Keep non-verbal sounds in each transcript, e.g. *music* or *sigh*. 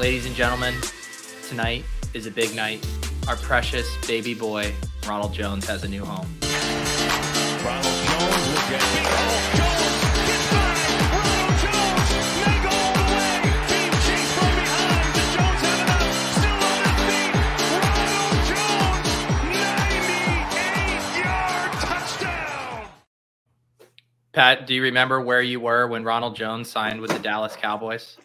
Ladies and gentlemen, tonight is a big night. Our precious baby boy, Ronald Jones, has a new home. Ronald Jones will get. Jones gets by. Ronald Jones may all the way. Team chase from behind. Jones have enough? Still on his feet. Ronald Jones, 98-yard touchdown. Pat, do you remember where you were when Ronald Jones signed with the Dallas Cowboys?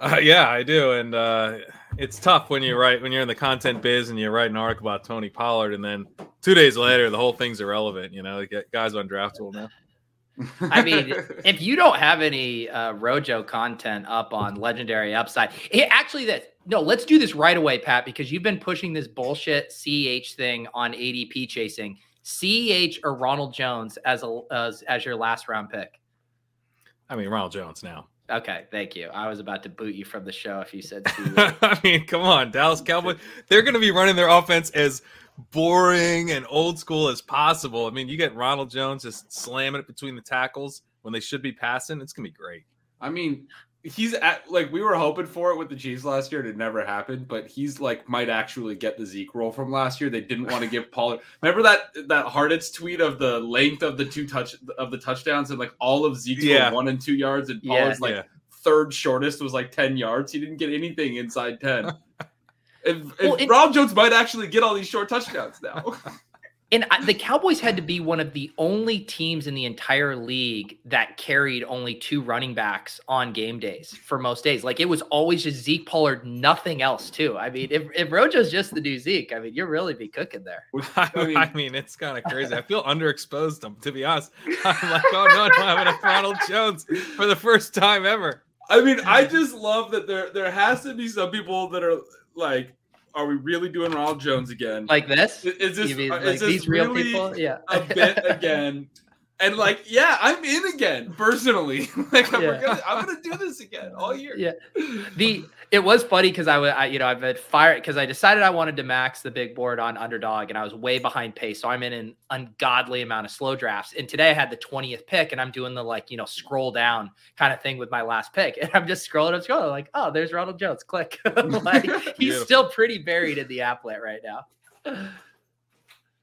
Uh, yeah, I do, and uh, it's tough when you write when you're in the content biz and you write an article about Tony Pollard, and then two days later the whole thing's irrelevant. You know, get guys undraftable now. I mean, if you don't have any uh, Rojo content up on Legendary Upside, it, actually, that no, let's do this right away, Pat, because you've been pushing this bullshit CH thing on ADP chasing. CH or Ronald Jones as a as, as your last round pick. I mean, Ronald Jones now. Okay, thank you. I was about to boot you from the show if you said *laughs* I mean, come on, Dallas Cowboys. They're going to be running their offense as boring and old school as possible. I mean, you get Ronald Jones just slamming it between the tackles when they should be passing. It's going to be great. I mean, he's at like we were hoping for it with the Chiefs last year. and It never happened, but he's like might actually get the Zeke role from last year. They didn't want to give Pollard. *laughs* Remember that that Harditz tweet of the length of the two touch of the touchdowns and like all of Zeke's Yeah. one and two yards, and Yeah. Like Yeah. third shortest was like ten yards. He didn't get anything inside ten. *laughs* If, if Well, Rob Jones might actually get all these short touchdowns now. *laughs* And I, the Cowboys had to be one of the only teams in the entire league that carried only two running backs on game days for most days. Like it was always just Zeke Pollard, nothing else, too. I mean, if, if Rojo's just the new Zeke, I mean, you'll really be cooking there. *laughs* I mean, I mean- it's kind of crazy. I feel underexposed, um, to be honest. *laughs* I'm like, oh no, no, I'm having a Ronald Jones for the first time ever. I mean, I just love that there there has to be some people that are like, are we really doing Ronald Jones again? Like this? Is- is this, uh, like is this these real really people? Yeah. a bit *laughs* again? And like, yeah, I'm in again personally. *laughs* like, I'm, Yeah. gonna, I'm gonna do this again all *laughs* year. Yeah. the it was funny because I, wa- I you know I've been fired because I decided I wanted to max the big board on underdog and I was way behind pace so I'm in an ungodly amount of slow drafts and today I had the 20th pick and I'm doing the like you know scroll down kind of thing with my last pick *laughs* and I'm just scrolling and scrolling like oh there's Ronald Jones click like he's Beautiful. still pretty buried in the applet right now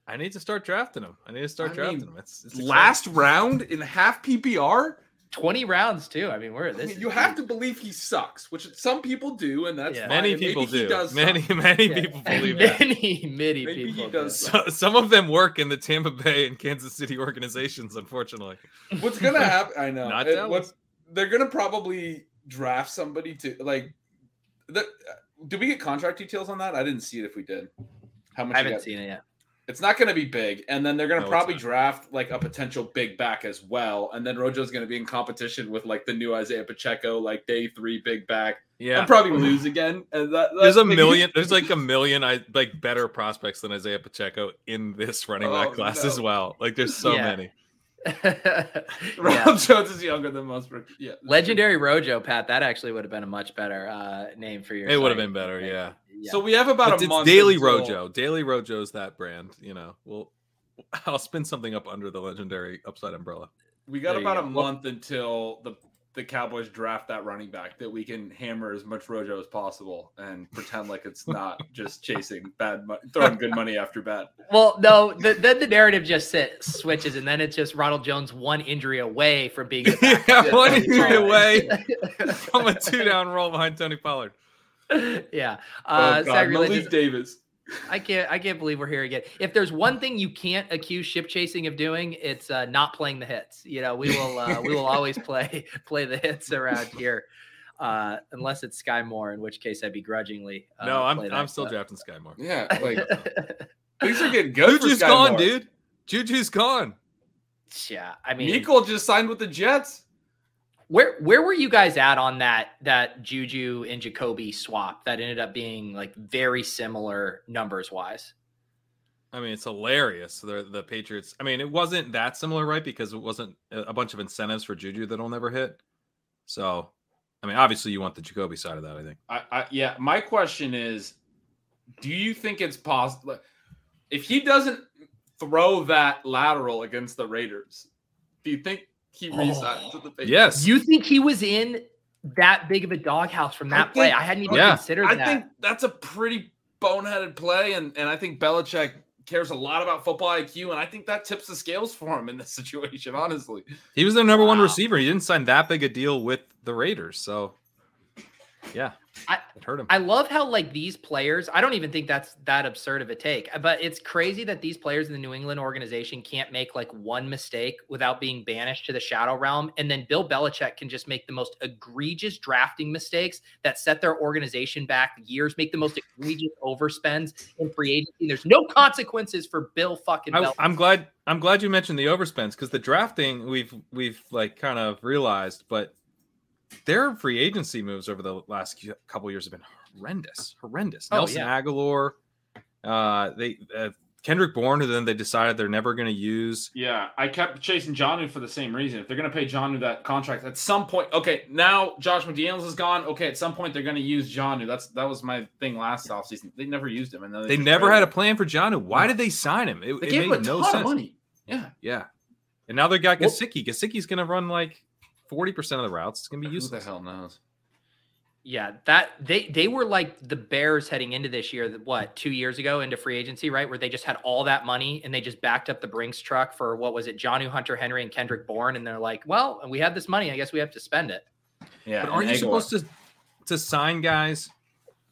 I need to start drafting him. I need to start I drafting mean, him. It's, it's. Last round in half PPR. 20 rounds too I mean we're I this mean, is- you have to believe he sucks, which some people do, and that's Yeah. Many and maybe people he do. does Many, suck. many Yeah. people *laughs* believe that. many many Maybe he people does So, some of them work in the Tampa Bay and Kansas City organizations, unfortunately. What's gonna *laughs* happen? I know. Not It- Dallas. what's they're gonna probably draft somebody to like. The, uh, did we get contract details on that? I didn't see it. If we did, how much? I you haven't got? seen it yet It's not going to be big, and then they're going to it's probably draft like a potential big back as well, and then Rojo's going to be in competition with like the new Isaiah Pacheco, like day three big back, Yeah. and probably lose again. And that, There's a that's- million. *laughs* There's like a million. I like better prospects than Isaiah Pacheco in this running Oh, back class no. as well. Like there's so Yeah. many. *laughs* yeah. Ronald Jones is younger than most. rookies. Yeah, Legendary Rojo, Pat. That actually would have been a much better uh, name for your. It would have been better. I. Yeah. Yeah. So we have about But a it's month. Daily until- Rojo. Daily Rojo's that brand. You know. Well, *laughs* I'll spin something up under the legendary upside umbrella. We got There you about a go. month until the the Cowboys draft that running back that we can hammer as much Rojo as possible and pretend like it's *laughs* not just chasing bad money, throwing good money after bad. well, no. The, then the narrative just sit, switches, and then it's just Ronald Jones one injury away from being. *laughs* Yeah, one injury away from a two down roll behind Tony Pollard. Yeah. Oh, Uh, God, sacrilegious- Malik Davis. I can't. I can't believe we're here again. If there's one thing you can't accuse ship chasing of doing, it's uh, not playing the hits. You know, we will. Uh, we will always *laughs* play play the hits around here, uh, unless it's Skyy Moore, in which case I begrudgingly. Uh, no, I'm I'm still clip. drafting Skyy Moore. Yeah, *laughs* like things are getting good. for Juju's Sky gone, Moore. dude. Juju's gone. yeah, I mean, Nico just signed with the Jets. Where where were you guys at on that that Juju and Jacoby swap that ended up being like very similar numbers wise? I mean, it's hilarious. The the Patriots. I mean, it wasn't that similar, right? Because it wasn't a a bunch of incentives for Juju that'll never hit. So, I mean, obviously, you want the Jacoby side of that. I think. I, I yeah. My question is, do you think it's possible if he doesn't throw that lateral against the Raiders? Do you think he oh. resigns with the Patriots? Yes. You think he was in that big of a doghouse from I that play. think- I hadn't even Yeah. considered I that. think that's a pretty boneheaded play, and and I think Belichick cares a lot about football IQ, and I think that tips the scales for him in this *laughs* situation. Honestly, He was their number one receiver. He didn't sign that big a deal with the Raiders, so yeah, I- hurt him. I love how like these players. I don't even think that's that absurd of a take, but it's crazy that these players in the New England organization can't make like one mistake without being banished to the shadow realm, and then Bill Belichick can just make the most egregious drafting mistakes that set their organization back years, make the most *laughs* egregious overspends in free agency. There's no consequences for Bill fucking I, Belichick. I'm glad. I'm glad you mentioned the overspends because the drafting we've we've like kind of realized, but their free agency moves over the last couple years have been horrendous, horrendous. Oh, Nelson yeah. Aguilar, uh, they uh, Kendrick Bourne, who then they decided they're never going to use. yeah, I kept chasing Jonnu for the same reason. If they're going to pay Jonnu that contract at some point, okay, now Josh McDaniels is gone. Okay, at some point they're going to use Jonnu. That's that was my thing last offseason. They never used him, and then They never had a plan for Jonnu. Why No. did they sign him? It, They it gave him a made ton no of sense. money. Yeah, Yeah, and now they got Gesicki. Gesicki's going to run like forty percent of the routes. It's going to be useless. who the hell knows? Yeah, that they they were like the Bears heading into this year. that- What two years ago into free agency, right? Where they just had all that money and they just backed up the Brinks truck for what was it, Jonnu Hunter Henry and Kendrick Bourne, and they're like, well, we have this money, I guess we have to spend it. Yeah, But aren't you supposed to to sign guys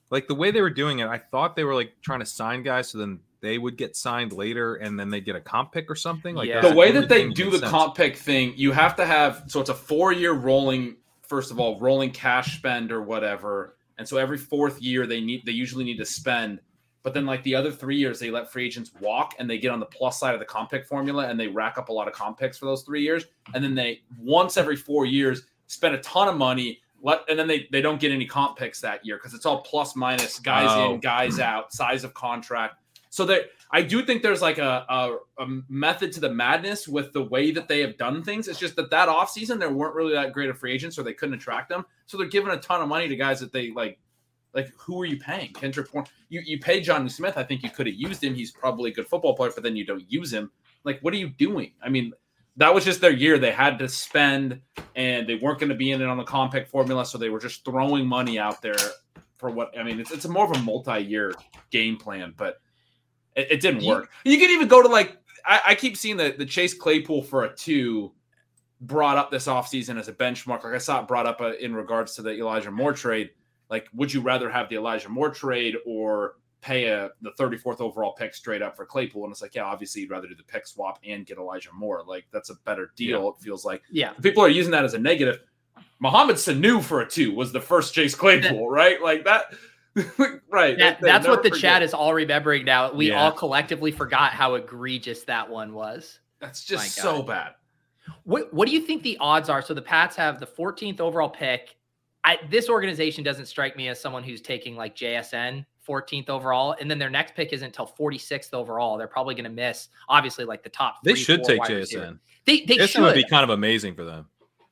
like the way they were doing it? I thought they were like trying to sign guys so then they would get signed later and then they get a comp pick or something. Like Yeah. the way that they do the sense. comp pick thing, you have to have so it's a four year rolling. First of all, rolling cash spend or whatever, and so every fourth year they need they usually need to spend. But then like the other three years, they let free agents walk and they get on the plus side of the comp pick formula and they rack up a lot of comp picks for those three years. And then they once every four years spend a ton of money. Let, and then they, they don't get any comp picks that year because it's all plus minus guys Oh. in, guys out, size of contract. So that I do think there's like a, a, a method to the madness with the way that they have done things. It's just that that offseason, there weren't really that great of free agents or they couldn't attract them. So they're giving a ton of money to guys that they like. Like, who are you paying? Kendrick Bourne. You, you pay Jonnu Smith. I think you could have used him. He's probably a good football player, but then you don't use him. Like, what are you doing? I mean, that was just their year. They had to spend and they weren't going to be in it on the comp pick formula. So they were just throwing money out there for what I mean, it's, it's more of a multi year game plan, but it, it didn't work. You could even go to like, I, I keep seeing the, the Chase Claypool for a two brought up this offseason as a benchmark. Like I saw it brought up uh, in regards to the Elijah Moore trade. Like, would you rather have the Elijah Moore trade or pay a the 34th overall pick straight up for Claypool? And it's like, yeah, obviously you'd rather do the pick swap and get Elijah Moore. Like, that's a better deal. It feels like Yeah. people are using that as a negative. Mohamed Sanu for a two was the first Chase Claypool, *laughs* right? Like that, *laughs* right? That, They- they that's what the forget. chat is all remembering now. We Yeah. all collectively forgot how egregious that one was. That's just so bad. What what do you think the odds are? So the Pats have the 14th overall pick. I, this organization doesn't strike me as someone who's taking like JSN 14th overall, and then their next pick isn't until 46th overall. They're probably going to miss, obviously, like the top. They three, should take wide receivers. JSN. They they JSN should. would be kind of amazing for them.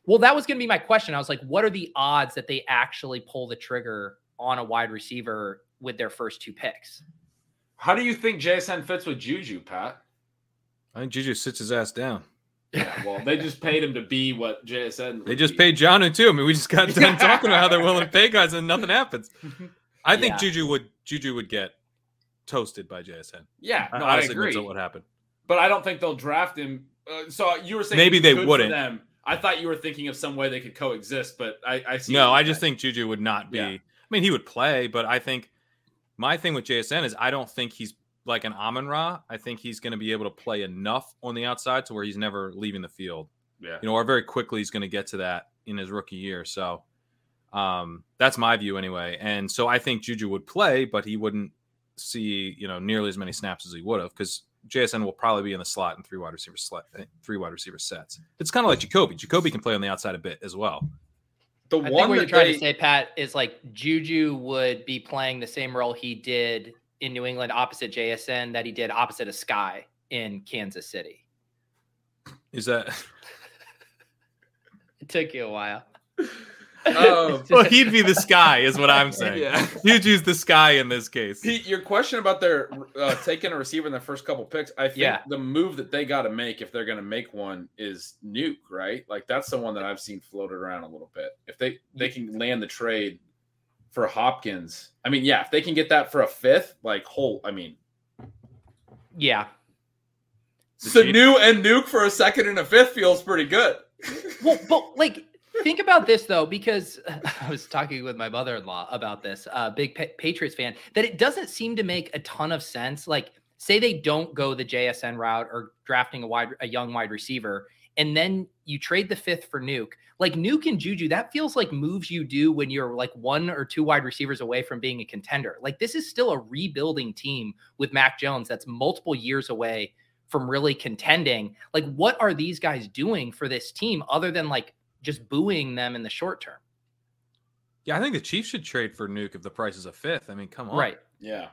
well, that was going to be my question. I was like, what are the odds that they actually pull the trigger on a wide receiver with their first two picks? How do you think JSN fits with Juju, Pat? I think Juju sits his ass down. Yeah, well, they just paid him to be what JSN. They just be. paid Jonnu too. I mean, we just got done *laughs* talking about how they're willing to pay guys and nothing happens. I think Yeah. Juju would Juju would get toasted by JSN. Yeah, no, I I honestly agree. that's what happened. But I don't think they'll draft him. Uh, so you were saying Maybe they wouldn't. Them. I thought you were thinking of some way they could coexist, but I, I see. No, I just saying. think Juju would not be. Yeah. I mean, he would play, but I think my thing with JSN is I don't think he's like an Amon Ra. I think he's going to be able to play enough on the outside to where he's never leaving the field. Yeah. You know, or very quickly he's going to get to that in his rookie year. So um, that's my view anyway. And so I think Juju would play, but he wouldn't see you know nearly as many snaps as he would have because JSN will probably be in the slot in three wide receiver slot, three wide receiver sets. It's kind of like Jacoby. Jacoby can play on the outside a bit as well. The I one what you're trying they, to say, Pat, is like Juju would be playing the same role he did in New England opposite JSN that he did opposite of Skyy in Kansas City. Is that *laughs* It took you a while. *laughs* Um, *laughs* well, he'd be the sky, is what I'm saying. yeah. Juju's the sky in this case. Pete, your question about their uh, taking a receiver in the first couple picks, I think Yeah. the move that they got to make if they're going to make one is Nuke, right? Like that's the one that I've seen floated around a little bit. If they they can land the trade for Hopkins, I mean, yeah, if they can get that for a fifth, like whole, I mean, yeah. so new and Nuke for a second and a fifth feels pretty good. Well, but like, think about this though, because *laughs* I was talking with my mother-in-law about this, uh, big pa- Patriots fan, that it doesn't seem to make a ton of sense. Like, say they don't go the JSN route or drafting a wide, a young wide receiver, and then you trade the fifth for Nuke. Like Nuke and Juju, that feels like moves you do when you're like one or two wide receivers away from being a contender. Like this is still a rebuilding team with Mac Jones that's multiple years away from really contending. Like, what are these guys doing for this team other than like just booing them in the short term? Yeah, I think the Chiefs should trade for Nuke if the price is a fifth. I mean, come on. Right. Yeah,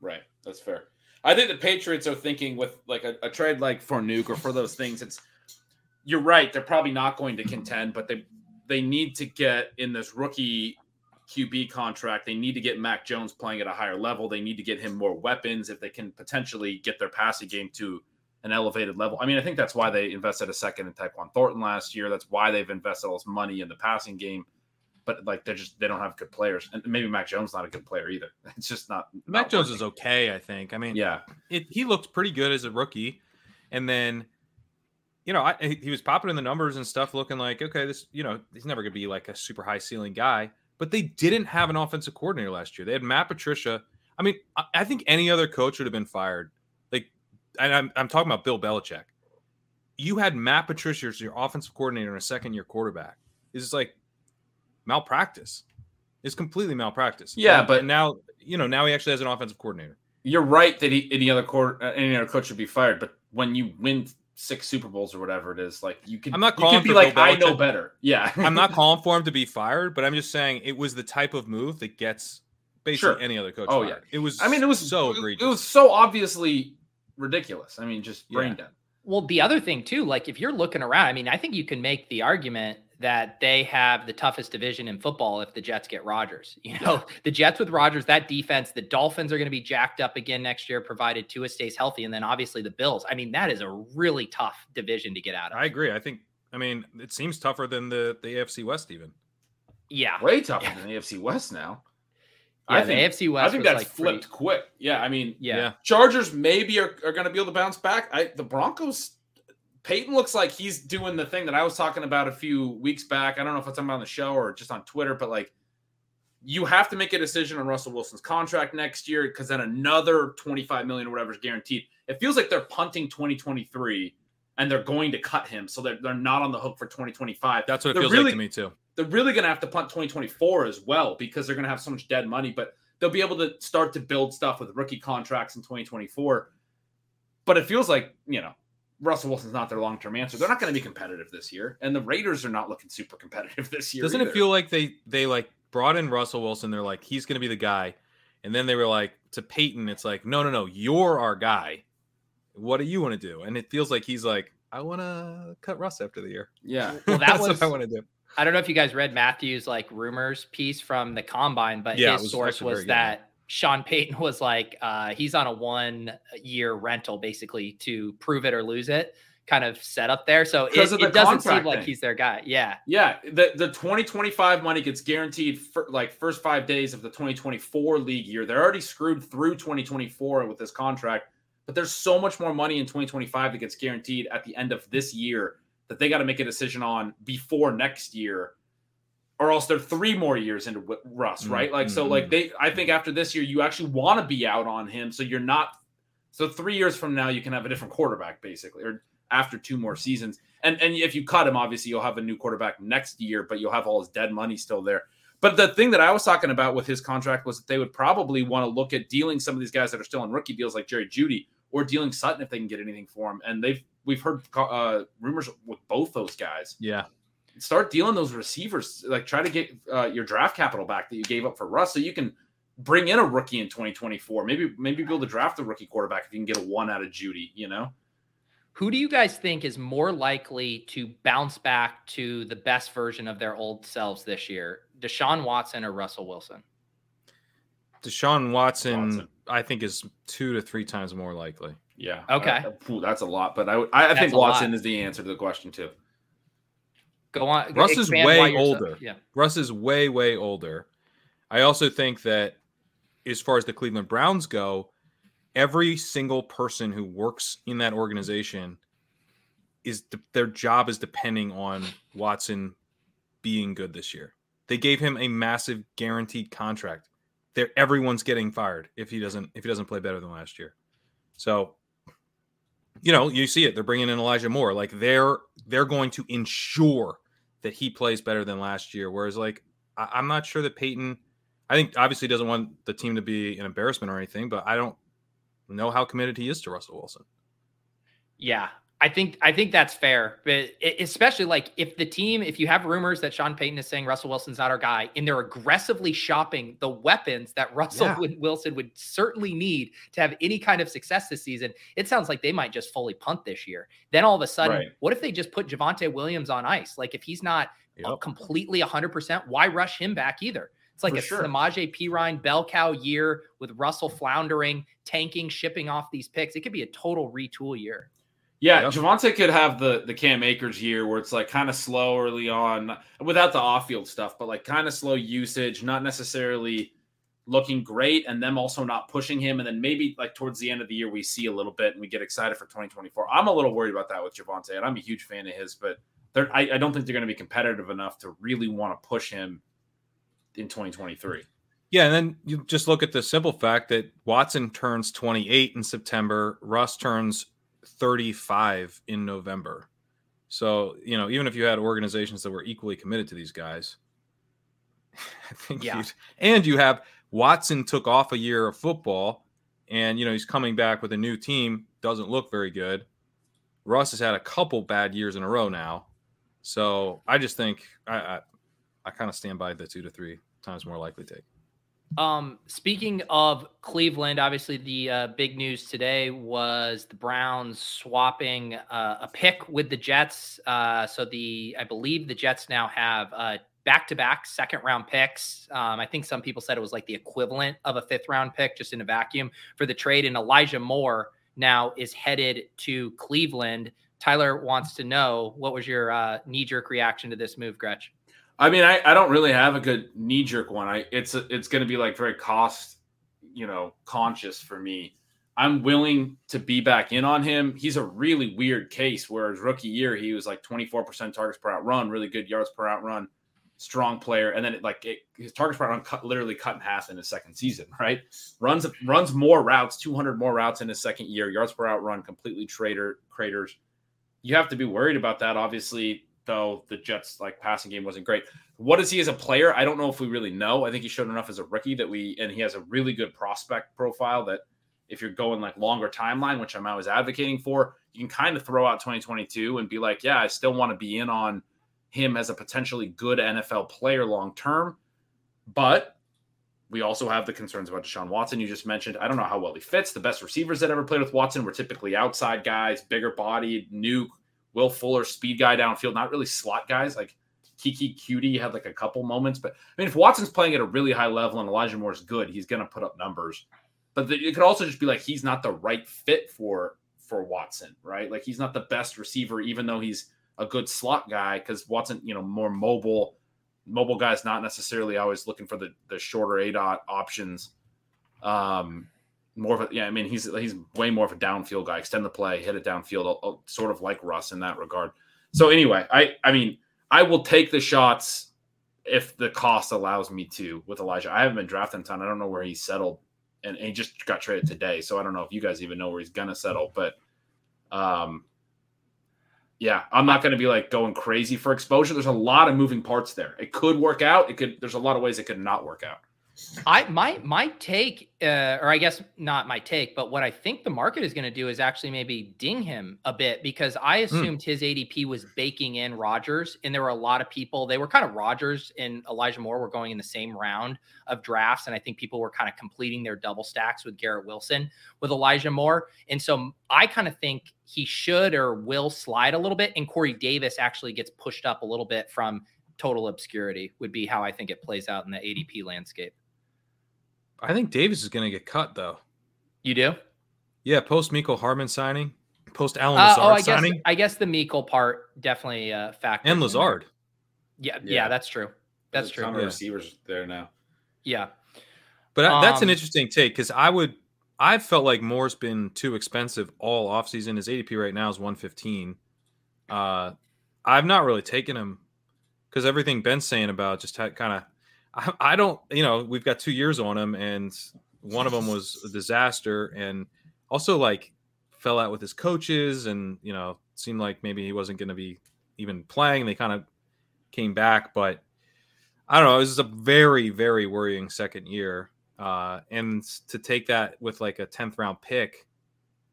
right. That's fair. I think the Patriots are thinking with like a, a trade like for Nuke or for those things. It's you're right. They're probably not going to contend, but they they need to get in this rookie QB contract. They need to get Mac Jones playing at a higher level. They need to get him more weapons if they can potentially get their passing game to an elevated level. I mean, I think that's why they invested a second in Tyquan Thornton last year. That's why they've invested all this money in the passing game. But like they're just they don't have good players, and maybe Mac Jones not a good player either. *laughs* It's just not. Mac not Jones working. is okay, I think. I mean, Yeah, it, he looked pretty good as a rookie, and then, you know, I, he he was popping in the numbers and stuff, looking like okay, this, you know, he's never going to be like a super high ceiling guy. But they didn't have an offensive coordinator last year. They had Matt Patricia. I mean, I, I think any other coach would have been fired. And I'm I'm talking about Bill Belichick. You had Matt Patricia as your offensive coordinator and a second year quarterback. It's like malpractice. It's completely malpractice. Yeah, And- but- and now you know now he actually has an offensive coordinator. you're right that he, any other court, uh, any other coach should be fired. But when you win six Super Bowls or whatever it is, like you can, I'm not you calling can be for like, I know better. Yeah, I'm not *laughs* calling for him to be fired, but I'm just saying it was the type of move that gets basically Sure. any other coach. Oh, fired. it was. I mean, it was so it- egregious. It was so obviously ridiculous. I mean, just brain Yeah. dead. Well, the other thing too, like if you're looking around, I mean, I think you can make the argument that they have the toughest division in football if the Jets get Rodgers. You know, the Jets with Rodgers, that defense, the Dolphins are going to be jacked up again next year, provided Tua stays healthy, and then obviously the Bills. I mean, that is a really tough division to get out of. I agree. I think. I mean, it seems tougher than the the AFC West even. Yeah, Way tougher than the AFC West now. Yeah. I the think, AFC West. I think was, that's like, pretty- flipped quick. Yeah, I mean, Yeah. Chargers maybe are, are going to be able to bounce back. I the Broncos. Payton looks like he's doing the thing that I was talking about a few weeks back. I don't know if it's on the show or just on Twitter, but like you have to make a decision on Russell Wilson's contract next year because then another 25 million or whatever is guaranteed. It feels like they're punting 2023 and they're going to cut him. So they're, they're not on the hook for 2025. That's what it They're feels really- like to me too. They're really going to have to punt 2024 as well because they're going to have so much dead money, but they'll be able to start to build stuff with rookie contracts in 2024. But it feels like, you know, Russell Wilson's not their long term answer. They're not going to be competitive this year. And the Raiders are not looking super competitive *laughs* this year. Doesn't either. it feel like they they like brought in Russell Wilson? They're like he's going to be the guy, and then they were like to Payton, it's like no no no, you're our guy. What do you want to do? And it feels like he's like I want to cut Russ after the year. Yeah. Well, that *laughs* That's was what I want to do. I don't know if you guys read Matthew's like rumors piece from the combine, but Yeah, his was source was good, that Sean Payton was like, uh, he's on a one year rental basically to prove it or lose it kind of set up there. So it, the it doesn't seem contract like he's their guy. Yeah. Yeah, the the 2025 money gets guaranteed for like first 5 days of the 2024 league year. They're already screwed through 2024 with this contract, but there's so much more money in 2025 that gets guaranteed at the end of this year that they got to make a decision on before next year or else they're 3 more years into Russ, Mm, right? Like so mm, like they I think after this year you actually want to be out on him so you're not so 3 years from now you can have a different quarterback basically or after two more seasons. And and if you cut him, obviously you'll have a new quarterback next year, but you'll have all his dead money still there. But the thing that I was talking about with his contract was that they would probably want to look at dealing some of these guys that are still on rookie deals, like Jerry Jeudy, or dealing Sutton if they can get anything for him. And they've we've heard uh, rumors with both those guys. Yeah, Start dealing those receivers, like try to get uh, your draft capital back that you gave up for Russ, so you can bring in a rookie in 2024. Maybe maybe be able to draft a rookie quarterback if you can get a one out of Jeudy. You know. Who do you guys think is more likely to bounce back to the best version of their old selves this year? Deshaun Watson or Russell Wilson? Deshaun Watson, Watson. I think, is two to three times more likely. Yeah. Okay. Uh, phew, that's a lot, but I I, I think Watson lot. is the answer to the question too. Go on. Russ is expand way why you're so- older. yeah. Russ is way, way older. I also think that as far as the Cleveland Browns go, every single person who works in that organization is de- their job is depending on Watson being good this year. They gave him a massive guaranteed contract. There, everyone's getting fired if he doesn't if he doesn't play better than last year. So, you know, you see it. They're bringing in Elijah Moore. Like they're they're going to ensure that he plays better than last year. Whereas, like, I, I'm not sure that Payton. I think obviously doesn't want the team to be an embarrassment or anything, but I don't know how committed he is to Russell Wilson. Yeah, I think I think that's fair, but especially like if the team, if you have rumors that Sean Payton is saying Russell Wilson's not our guy, and they're aggressively shopping the weapons that *laughs* Russell Yeah. Wilson would certainly need to have any kind of success this season, it sounds like they might just fully punt this year. Then all of a sudden, Right. what if they just put Javonte Williams on ice? Like if he's not uh, Yep. completely 100%, why rush him back either? It's like For a sure. Samaje Perine bell cow year with Russell floundering, tanking, shipping off these picks. It could be a total retool year. Yeah, Yep. Javonte could have the the Cam Akers year where it's like kind of slow early on without the off field stuff, but like kind of slow usage, not necessarily looking great, and them also not pushing him. And then maybe like towards the end of the year, we see a little bit and we get excited for 2024. I'm a little worried about that with Javonte, and I'm a huge fan of his, but they're, I, I don't think they're going to be competitive enough to really want to push him in 2023. Yeah, and then you just look at the simple fact that Watson turns 28 in September, Russ turns 35 in November. So, you know, even if you had organizations that were equally committed to these guys, *laughs* I think Yeah. and you have Watson took off a year of football and, you know, he's coming back with a new team, doesn't look very good. Russ has had a couple bad years in a row now. So I just think I, I, I kind of stand by the two to three times more likely take. Um, speaking of Cleveland, obviously the uh, big news today was the Browns swapping uh, a pick with the Jets. Uh, so the I believe the Jets now have uh, back-to-back second round picks. Um, I think some people said it was like the equivalent of a fifth round pick, just in a vacuum for the trade. And Elijah Moore now is headed to Cleveland. Tyler wants to know what was your uh, knee-jerk reaction to this move, Gretch? I mean, I, I don't really have a good knee jerk one. I it's it's going to be like very cost, you know, conscious for me. I'm willing to be back in on him. He's a really weird case. Whereas rookie year, he was like 24% targets per out run, really good yards per out run, strong player, and then it, like it, his targets per out run cut, literally cut in half in his second season. Right, runs runs more routes, 200 more routes in his second year. Yards per out run completely trader craters. You have to be worried about that, obviously though the Jets like passing game wasn't great. What is he as a player? I don't know if we really know. I think he showed enough as a rookie that we and he has a really good prospect profile that if you're going like longer timeline, which I'm always advocating for, you can kind of throw out 2022 and be like, yeah, I still want to be in on him as a potentially good NFL player long term. But we also have the concerns about Deshaun Watson. You just mentioned. I don't know how well he fits. The best receivers that ever played with Watson were typically outside guys, bigger bodied, new Will Fuller, speed guy downfield, not really slot guys like Keke Coutee had like a couple moments. But I mean, if Watson's playing at a really high level and Elijah Moore's good, he's going to put up numbers. But the, it could also just be like he's not the right fit for for Watson, right? Like he's not the best receiver, even though he's a good slot guy. Because Watson, you know, more mobile. Mobile guys not necessarily always looking for the the shorter A dot options. Um, more of a yeah. I mean, he's he's way more of a downfield guy. Extend the play, hit it downfield, sort of like Russ in that regard. So anyway, I I mean, I will take the shots if the cost allows me to with Elijah. I haven't been drafting a ton. I don't know where he's settled, and, and he just got traded today. So I don't know if you guys even know where he's gonna settle. But um, yeah, I'm not gonna be like going crazy for exposure. There's a lot of moving parts there. It could work out. It could. There's a lot of ways it could not work out. I my my take, uh, or I guess not my take, but what I think the market is going to do is actually maybe ding him a bit because I assumed his ADP was baking in Rodgers, and there were a lot of people. They were kind of Rodgers and Elijah Moore were going in the same round of drafts, and I think people were kind of completing their double stacks with Garrett Wilson with Elijah Moore, and so I kind of think he should or will slide a little bit, and Corey Davis actually gets pushed up a little bit from total obscurity. Would be how I think it plays out in the ADP landscape. I think Davis is going to get cut though. You do? Yeah, post Mecole Hardman signing, post Allen Uh, Lazard oh, I guess signing, I guess the Mecole part definitely uh factors and. Lazard. Yeah, yeah, Yeah. that's true. That's There's true. Yeah. receivers there now. Yeah. But I- that's an Um, interesting take because I would, I've felt like Moore's been too expensive all offseason. His ADP right now is 115. Uh, I've not really taken him because everything Ben's saying about just kind of, I, I don't, you know, we've got two years on him and one of them *laughs* was a disaster and also like fell out with his coaches and, you know, seemed like maybe he wasn't going to be even playing. They kind of came back, but I don't know. It was a very, very worrying second year. Uh, and to take that with like a 10th round pick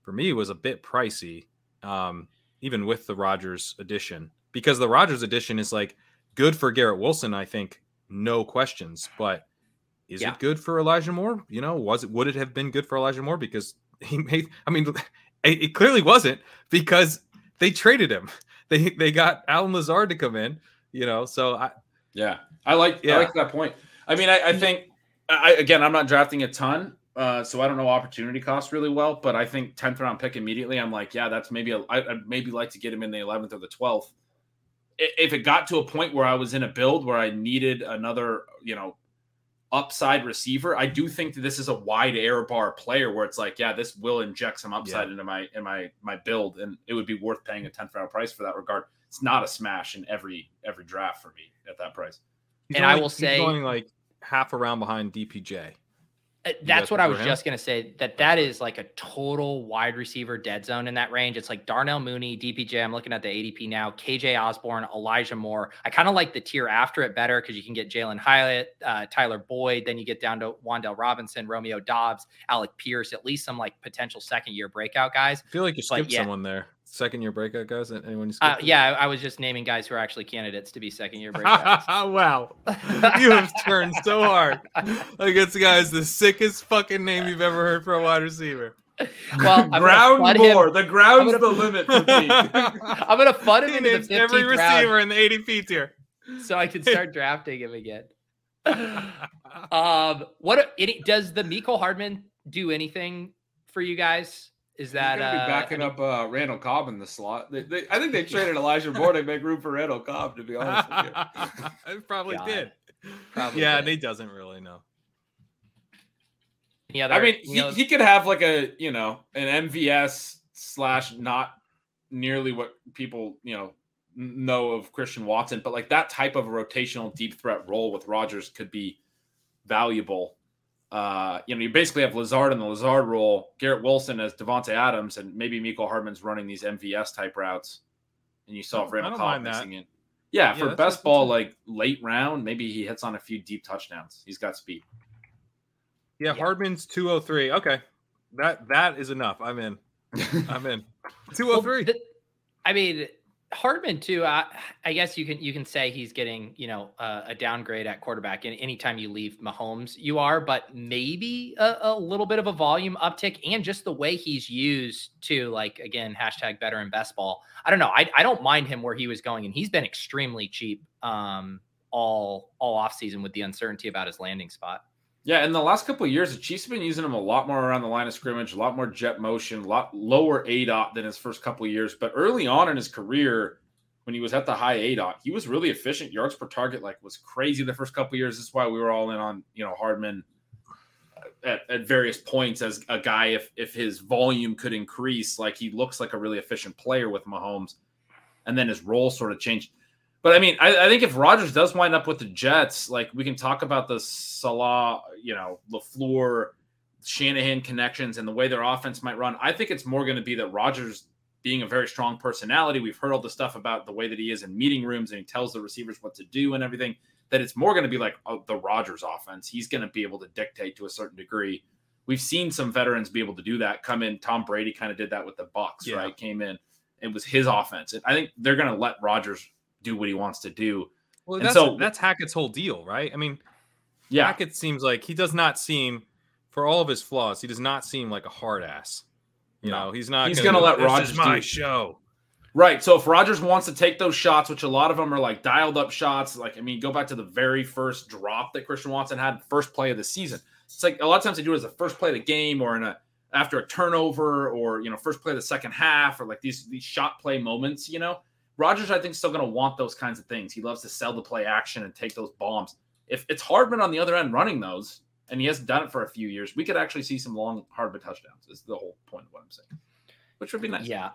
for me was a bit pricey, um, even with the Rodgers addition, because the Rodgers addition is like good for Garrett Wilson, I think, no questions. But is Yeah. it good for Elijah Moore? You know, was it, would it have been good for Elijah Moore? Because *laughs* he made, I mean, *laughs* it, it clearly wasn't because they traded him. *laughs* They, they got Allen Lazard to come in, you know, so I, Yeah, I like Yeah. I like that point. I mean, I, I think I again, I'm not drafting a ton, uh, so I don't know opportunity cost really well. But I think 10th round pick immediately. I'm like, yeah, that's maybe a, I, I'd maybe like to get him in the 11th or the 12th. I- If it got to a point where I was in a build where I needed another, you know, upside receiver, I do think that this is a wide air bar player where it's like, yeah, this will inject some upside into my in my my build, and it would be worth paying a 10th round price for that regard. It's not a smash in every every draft for me at that price. He's And I will he's say- going like half a round behind DPJ. Uh, That's what I was him? just going to say. That that is like a total wide receiver dead zone in that range. It's like Darnell Mooney, DPJ. I'm looking at the ADP now. KJ Osborn, Elijah Moore. I kind of like the tier after it better because you can get Jalin Hyatt, uh, Tyler Boyd. Then you get down to Wan'Dale Robinson, Romeo Doubs, Alec Pierce. At least some like potential second year breakout guys. I feel like you But skipped yeah. someone there. Second year breakout guys. And anyone Uh, yeah, I was just naming guys who are actually candidates to be second year breakouts. *laughs* wow. You have turned so hard. Like this guy's the sickest fucking name you've ever heard for a wide receiver. well, ground more. The ground's I'm the limit for me. *laughs* I'm gonna fund him he into the every 15th round. receiver in the ADP tier. so I can start *laughs* drafting him again. um, what any, does the Mecole Hardman do anything for you guys? Is that He's gonna uh, be backing I mean, up uh, Randall Cobb in the slot? They, they, I think they traded Elijah Moore to make room for Randall Cobb. To be honest with you. *laughs* it probably God. did. Probably yeah, did. and he doesn't really know. Yeah, I mean, he, he could have like a you know an MVS slash not nearly what people you know know of Christian Watson, but like that type of rotational deep threat role with Rodgers could be valuable. Uh, you know, you basically have Lazard in the Lazard role, Garrett Wilson as Davante Adams, and maybe Mecole Hardman's running these MVS type routes. And you saw I Randall don't Cobb mind that. mixing in. Yeah, Yeah, for that's- best that's ball, good. like late round, maybe he hits on a few deep touchdowns. He's got speed. Yeah, Yeah. Hardman's 203. Okay. That that is enough. I'm in. *laughs* I'm in. *laughs* well, 203. the- I mean, Hardman too. I, I guess you can you can say he's getting you know uh, a downgrade at quarterback. And anytime you leave Mahomes, you are. But maybe a, a little bit of a volume uptick, and just the way he's used to like again hashtag better in best ball. I don't know. I I don't mind him where he was going, and he's been extremely cheap um all all off season with the uncertainty about his landing spot. Yeah, in the last couple of years, the Chiefs have been using him a lot more around the line of scrimmage, a lot more jet motion, a lot lower A dot than his first couple of years. But early on in his career, when he was at the high A dot, he was really efficient. Yards per target like was crazy the first couple of years. This is why we were all in on you know Hardman at, at various points as a guy if if his volume could increase, like he looks like a really efficient player with Mahomes, and then his role sort of changed. But I mean, I, I think if Rodgers does wind up with the Jets, like we can talk about the Salah, you know, Lafleur, Shanahan connections and the way their offense might run. I think it's more going to be that Rodgers being a very strong personality. We've heard all the stuff about the way that he is in meeting rooms and he tells the receivers what to do and everything. that it's more going to be like oh, the Rodgers offense. He's going to be able to dictate to a certain degree. We've seen some veterans be able to do that. Come in, Tom Brady kind of did that with the Bucs, Yeah. right? Came in, it was his offense. And I think they're going to let Rodgers do what he wants to do. Well, And that's so- that's Hackett's whole deal, right? I mean, Yeah, Hackett seems like he does not seem, for all of his flaws, he does not seem like a hard ass. You No. know, he's not. He's gonna gonna let Rodgers my do- show. Right. So if Rodgers wants to take those shots, which a lot of them are like dialed up shots, like I mean, go back to the very first drop that Christian Watson had, first play of the season. It's like a lot of times they do it as the first play of the game or in a after a turnover or you know, first play of the second half or like these these shot play moments, you know. Rodgers, I think, is still gonna want those kinds of things. He loves to sell the play action and take those bombs. If it's Hardman on the other end running those, and he hasn't done it for a few years, we could actually see some long Hardman touchdowns, is the whole point of what I'm saying. Which would be nice. Yeah.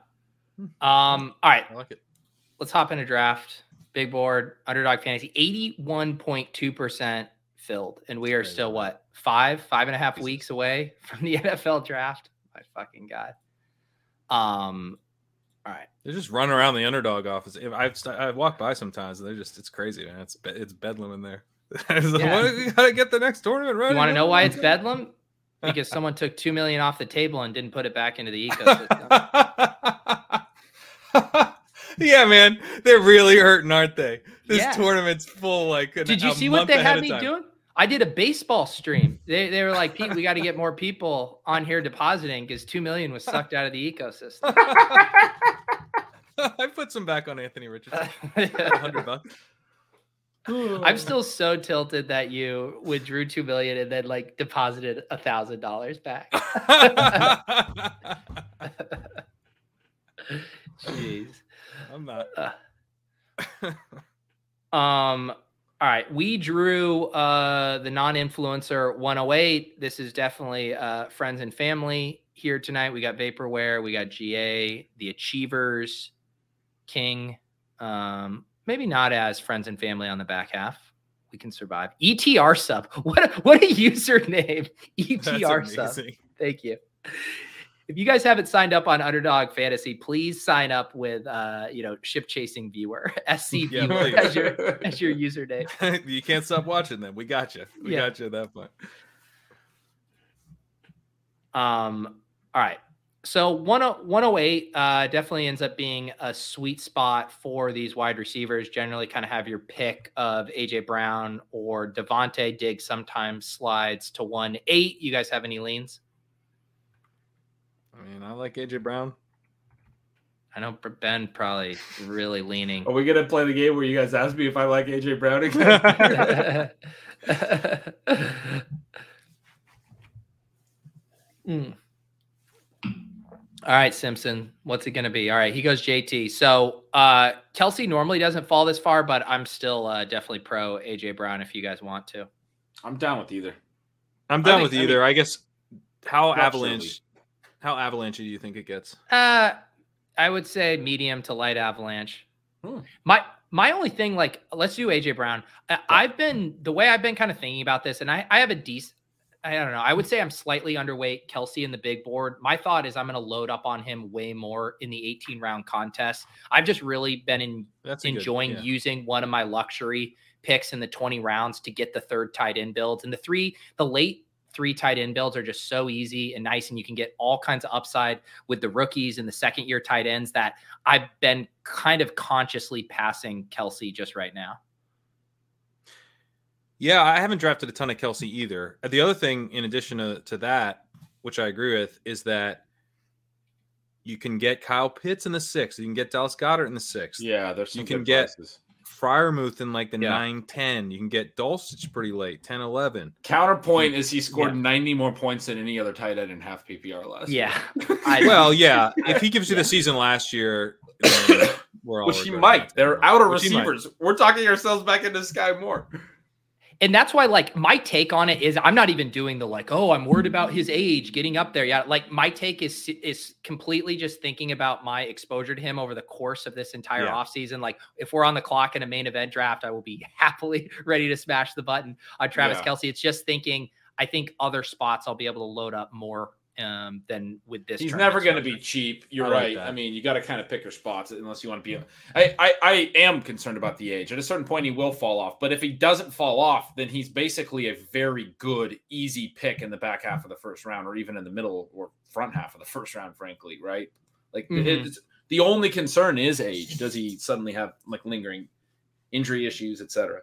Um. All right. I like it. Let's hop into draft. Big board, underdog fantasy, 81.2% filled. And we are still what? Five, five and a half weeks away *laughs* from the NFL draft. My fucking God. Um, all right. They're just running around the underdog office. If I've st- I've walked by sometimes, and they're just it's crazy, man. It's be- it's bedlam in there. *laughs* It's like, Yeah. "What? we gotta get the next tournament ready. You want to know why it's bedlam? *laughs* Because someone took two million off the table and didn't put it back into the ecosystem. *laughs* yeah, man, they're really hurting, aren't they? This Yeah. tournament's full. Like, an- Did you see what they had me time. doing? I did a baseball stream. They, they were like, Pete, we got to get more people on here depositing because two million was sucked out of the ecosystem. *laughs* I put some back on Anthony Richardson. *laughs* Hundred bucks. I'm still so tilted that you withdrew two million and then like deposited a thousand dollars back. *laughs* Jeez. I'm not. Um. All right, we drew uh the non-influencer 108. This is definitely uh friends and family here tonight. We got Vaporware, we got GA, the Achievers, King. Um, maybe not as friends and family on the back half. We can survive. ETR sub. *laughs* What a, what a username. *laughs* ETR sub. Thank you. If you guys haven't signed up on Underdog Fantasy, please sign up with uh, you know, ship chasing viewer, *laughs* SC Yeah, viewer *laughs* as your as your username. *laughs* you can't stop watching them. We got you. We Yeah. got you at that point. Um, all right. So 10 108 uh, definitely ends up being a sweet spot for these wide receivers. Generally, kind of have your pick of AJ Brown or Devontae Diggs sometimes slides to 1 8. You guys have any leans? I mean, I like AJ Brown. I know Ben probably really leaning. Are we gonna play the game where you guys ask me if I like AJ Brown again? *laughs* Hmm. All right, Simpson. What's it going to be? All right, he goes JT. So uh, Kelce normally doesn't fall this far, but I'm still uh, definitely pro AJ Brown if you guys want to. I'm down with either. I'm I down think- with I either. I, guess how Absolutely. avalanche how avalanche do you think it gets? Uh, I would say medium to light avalanche. Hmm. My my only thing, like, let's do AJ Brown. I, I've been the way I've been kind of thinking about this, and I I have a decent. I don't know. I would say I'm slightly underweight Kelce in the big board. My thought is I'm going to load up on him way more in the 18 round contest. I've just really been in, That's a good- enjoying yeah. using one of my luxury picks in the 20 rounds to get the third tight end builds. And the three, the late three tight end builds are just so easy and nice. And you can get all kinds of upside with the rookies and the second year tight ends that I've been kind of consciously passing Kelce just right now. Yeah, I haven't drafted a ton of Kelce either. Uh, The other thing, in addition to, to that, which I agree with, is that you can get Kyle Pitts in the sixth. You can get Dallas Goedert in the sixth. Yeah, there's some You can good get- prices. Freiermuth in like the Yeah. nine ten. 9 10. You can get Dulcich pretty late, 10 11. Counterpoint is he scored Yeah. 90 more points than any other tight end in half PPR last Yeah. year. *laughs* I- Well, yeah. *laughs* If he gives you Yeah. the season last year, then *coughs* we're all Which he might. They're outer Which he might. receivers. We're talking ourselves back into Skyy Moore. And that's why like my take on it is i'm not even doing the like oh i'm worried about his age getting up there yeah like my take is is completely just thinking about my exposure to him over the course of this entire Yeah. offseason like if we're on the clock in a main event draft i will be *laughs* happily ready to smash the button on travis Yeah. kelce it's just thinking i think other spots i'll be able to load up more um, than with this. He's tournament never going to be cheap. You're I right. that. I mean, you got to kind of pick your spots unless you want to be. I, I I am concerned about the age. At a certain point, he will fall off. But if he doesn't fall off, then he's basically a very good, easy pick in the back half of the first round, or even in the middle or front half of the first round. Frankly, right? Like Mhm. it's, the only concern is age. Does he suddenly have like lingering injury issues, etc.?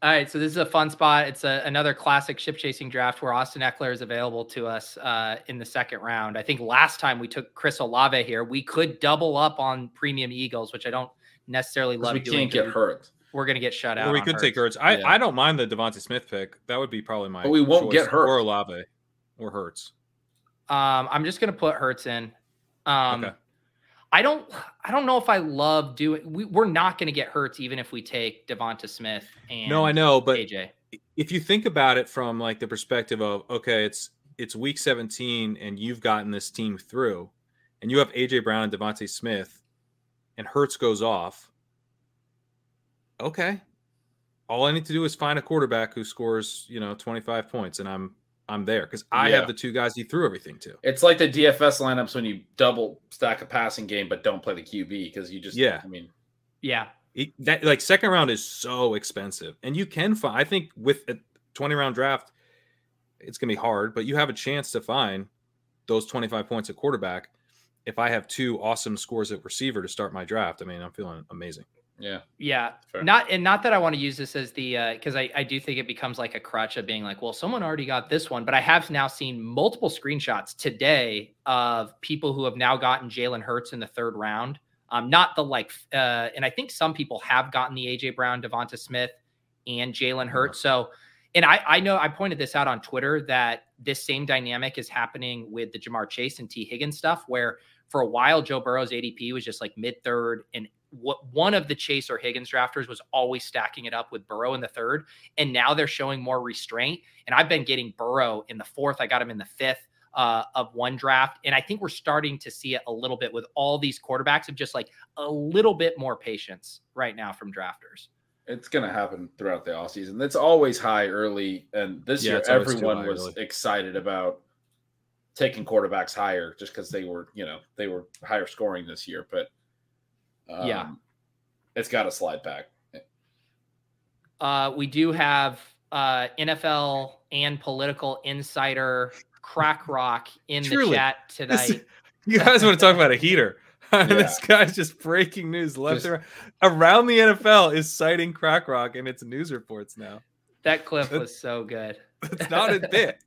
All right, so this is a fun spot. It's a, another classic ship chasing draft where Austin Ekeler is available to us uh, in the second round. I think last time we took Chris Olave here, we could double up on premium Eagles, which I don't necessarily love. we doing can't get hurt. We're gonna get shut out. Or we on could take Hurts. Hurts. I, Yeah. I don't mind the DeVonta Smith pick. That would be probably my. But we won't choice. get hurt or Olave or Hurts. Um, I'm just gonna put Hurts in. Um, Okay. I don't. I don't know if I love doing. We, we're not gonna get Hurts even if we take DeVonta Smith and No, I know, but AJ. if you think about it from like the perspective of okay, it's it's week 17 and you've gotten this team through, and you have AJ Brown and DeVonta Smith, and Hurts goes off. Okay, all I need to do is find a quarterback who scores you know 25 points, and I'm I'm there because I Yeah. have the two guys he threw everything to. It's like the DFS lineups when you double stack a passing game but don't play the QB because you just Yeah. I mean Yeah, It- that like second round is so expensive, and you can find. I think with a 20 round draft, it's gonna be hard, but you have a chance to find those 25 points at quarterback. If I have two awesome scores at receiver to start my draft, I mean, I'm feeling amazing. Yeah yeah. Fair. Not and not that I want to use this as the because I I do think it becomes like a crutch of being like, well, someone already got this one, but I have now seen multiple screenshots today of people who have now gotten Jalen Hurts in the third round. Um, not the like, uh, and I think some people have gotten the AJ Brown, DeVonta Smith, and Jalen Hurts. So, and I I know I pointed this out on Twitter that this same dynamic is happening with the Ja'Marr Chase and Tee Higgins stuff, where for a while Joe Burrow's ADP was just like mid third, and what one of the Chase or Higgins drafters was always stacking it up with Burrow in the third, and now they're showing more restraint. And I've been getting Burrow in the fourth. I got him in the fifth uh, of one draft, and I think we're starting to see it a little bit with all these quarterbacks of just like a little bit more patience right now from drafters. it's gonna happen throughout the offseason. It's always high early and this Yeah, year it's always too everyone was early. excited about taking quarterbacks higher just because they were you know they were higher scoring this year but um, Yeah. it's got to slide back Uh, we do have uh, NFL and political insider Crack Rock in Truly. the chat tonight. *laughs* You guys want to talk about a heater? *laughs* this guy's just breaking news left Just- around the NFL is citing Crack Rock in its news reports now. That clip was so good. It's not a bit.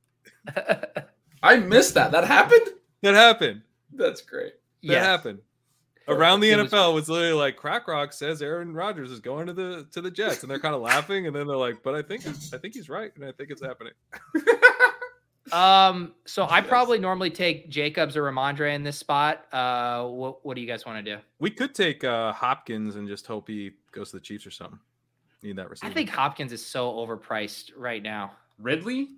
*laughs* I missed that that happened That happened. that's great That Yes. happened. Around the It NFL was, literally like Crack Rock says Aaron Rodgers is going to the to the Jets, and they're kind of laughing, and then they're like, "But I think I think he's right, and I think it's happening." *laughs* Um, so I Yes. probably normally take Jacobs or Rhamondre in this spot. Uh, what what do you guys want to do? We could take uh, Hopkins and just hope he goes to the Chiefs or something. Need that receiver. I think Hopkins is so overpriced right now. Ridley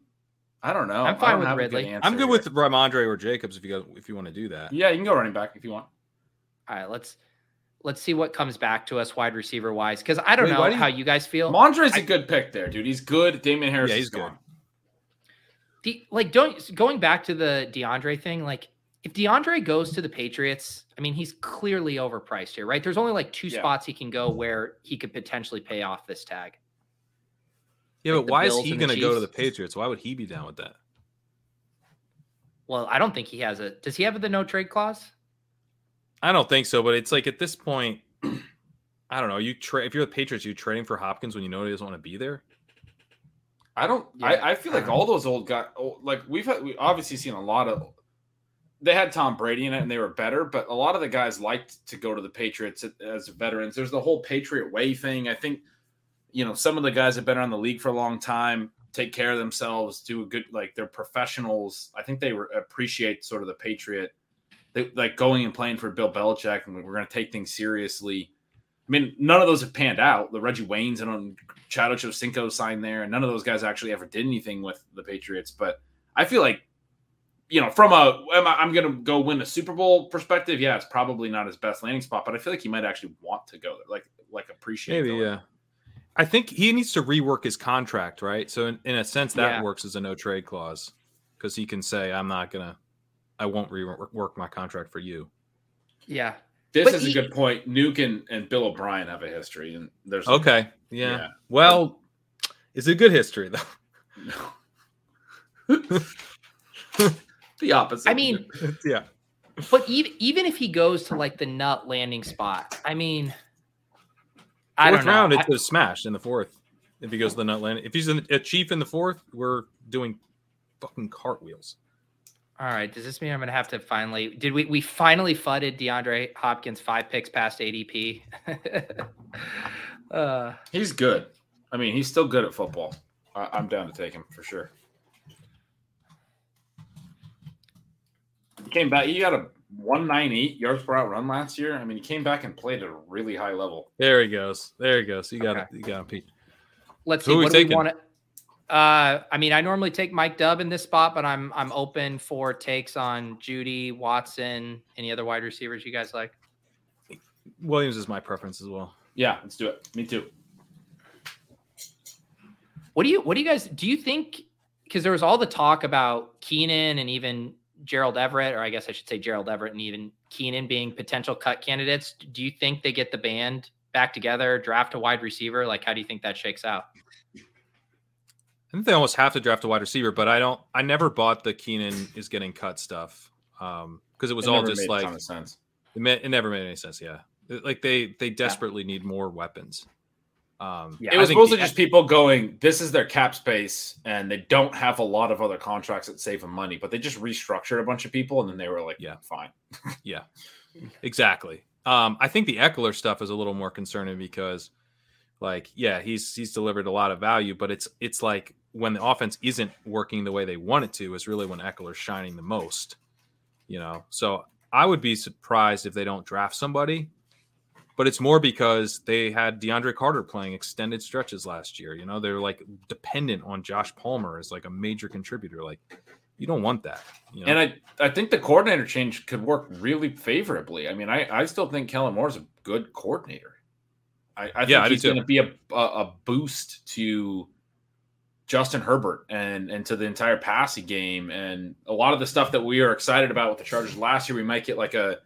I don't know I'm fine don't with have good Ridley. I'm good here. with Rhamondre or Jacobs if you go if you want to do that. yeah you can go running back if you want All right, let's let's see what comes back to us wide receiver wise because I don't Wait, know do you- how you guys feel. Mondre's a I- good pick there dude he's good Damien Harris Yeah, is he's good. gone. De- like don't going back to the DeAndre thing, like if DeAndre goes to the Patriots, I mean he's clearly overpriced here, right? There's only like two Yeah. spots he can go where he could potentially pay off this tag. Yeah, Like but the why is he going to go to the Patriots? Why would he be down with that? Well, I don't think he has a. Does he have the no trade clause? I don't think so, but it's like at this point, *clears throat* I don't know. You tra- if you're the Patriots, you trading for Hopkins when you know he doesn't want to be there. I don't. Yeah. I, I feel like all those old guys, oh, like we've had, we obviously seen a lot of. They had Tom Brady in it, and they were better. But a lot of the guys liked to go to the Patriots as veterans. There's the whole Patriot way thing. I think, you know, some of the guys have been around the league for a long time, take care of themselves, do a good, like they're professionals. I think they were, appreciate sort of the Patriot, they, like going and playing for Bill Belichick, and we're going to take things seriously. I mean, none of those have panned out. The Reggie Waynes and um, Chad Ochocinco signed there, and none of those guys actually ever did anything with the Patriots. But I feel like, you know, from a am I, I'm going to go win a Super Bowl perspective, yeah, it's probably not his best landing spot, but I feel like he might actually want to go there, like like appreciate. Maybe, going yeah. I think he needs to rework his contract, right? So in, in a sense, that Yeah. works as a no trade clause because he can say, "I'm not gonna, I won't rework my contract for you." Yeah. This But is he- a good point. Nuke and, and Bill O'Brien have a history, and there's Okay, yeah. Yeah. Well, it's a good history though. *laughs* the opposite. I mean, *laughs* yeah, but even even if he goes to like the nut landing spot, I mean, I fourth don't know. round, I- it's a smash in the fourth. If he goes to the nut land, if he's a chief in the fourth, we're doing fucking cartwheels. All right. Does this mean I'm gonna have to finally? Did we we finally fudded DeAndre Hopkins five picks past ADP? *laughs* uh, he's good. I mean, he's still good at football. I, I'm down to take him for sure. He came back. He got a 198 yards per out run last year. I mean, he came back and played at a really high level. There he goes. There he goes. You got Okay. it. You got him, Pete. let's Who see. are we What do we want to? Uh, I mean, I normally take Mike Dub in this spot, but I'm I'm open for takes on Jeudy Watson. Any other wide receivers you guys like? Williams is my preference as well. Yeah, let's do it. Me too. What do you what do you guys do you think because there was all the talk about Keenan and even Gerald Everett, or I guess I should say Gerald Everett and even Keenan being potential cut candidates. Do you think they get the band back together, draft a wide receiver? Like how do you think that shakes out? I think they almost have to draft a wide receiver, but I don't. I never bought the Keenan is getting cut stuff Um, because it was It all just like sense. it, it never made any sense. Yeah, It- like they they desperately need more weapons. Um, Yeah, It was mostly the- just people going, this is their cap space, and they don't have a lot of other contracts that save them money, but they just restructured a bunch of people, and then they were like, Yeah. fine. Yeah, exactly. Um, I think the Ekeler stuff is a little more concerning because, like, yeah, he's he's delivered a lot of value, but it's it's like when the offense isn't working the way they want it to is really when Ekeler's shining the most. You know, so I would be surprised if they don't draft somebody, but it's more because they had DeAndre Carter playing extended stretches last year. You know, they're like dependent on Josh Palmer as like a major contributor. Like, you don't want that. You know? And I, I think the coordinator change could work really favorably. I mean, I, I still think Kellen Moore's a good coordinator. I, I think Yeah, I he's going to be a, a, a boost to Justin Herbert and, and to the entire passing game. And a lot of the stuff that we are excited about with the Chargers last year, we might get like a,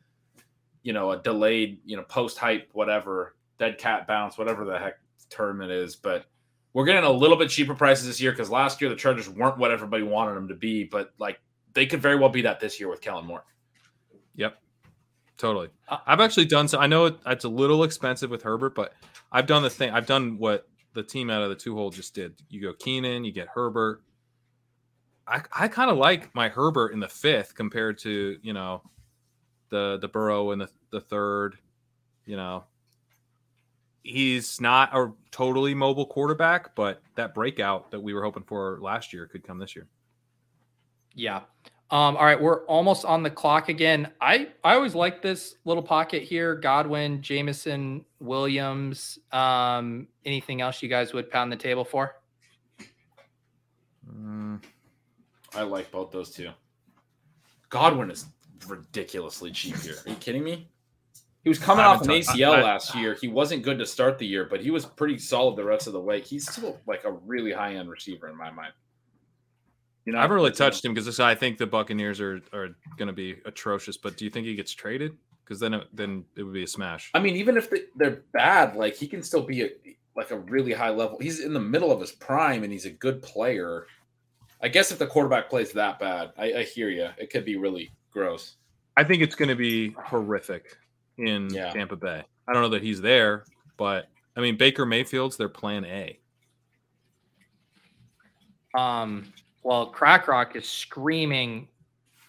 you know, a delayed, you know, post hype, whatever, dead cat bounce, whatever the heck term it is. But we're getting a little bit cheaper prices this year because last year the Chargers weren't what everybody wanted them to be. But like they could very well be that this year with Kellen Moore. Yep. Totally. Uh, I've actually done so. I know it, it's a little expensive with Herbert, but I've done the thing. I've done what the team out of the two hole just did. You go Keenan, you get Herbert. I, I kind of like my Herbert in the fifth compared to you know the the Burrow in the the third. You know, he's not a totally mobile quarterback, but that breakout that we were hoping for last year could come this year. Yeah. Um, all right, we're almost on the clock again. I I always like this little pocket here: Godwin, Jameson, Williams. Um, anything else you guys would pound the table for? Mm, I like both those two. Godwin is ridiculously cheap here. Are you kidding me? He was coming off an ACL I- I- last year. He wasn't good to start the year, but he was pretty solid the rest of the way. He's still like a really high end receiver in my mind. You know, I haven't really touched him because I think the Buccaneers are are going to be atrocious. But do you think he gets traded? Because then it, then it would be a smash. I mean, even if they, they're bad, like he can still be a, like a really high level. He's in the middle of his prime, and he's a good player. I guess if the quarterback plays that bad, I, I hear you. It could be really gross. I think it's going to be horrific in Yeah. Tampa Bay. I don't know that he's there, but I mean Baker Mayfield's their plan A. Um, well, Crack Rock is screaming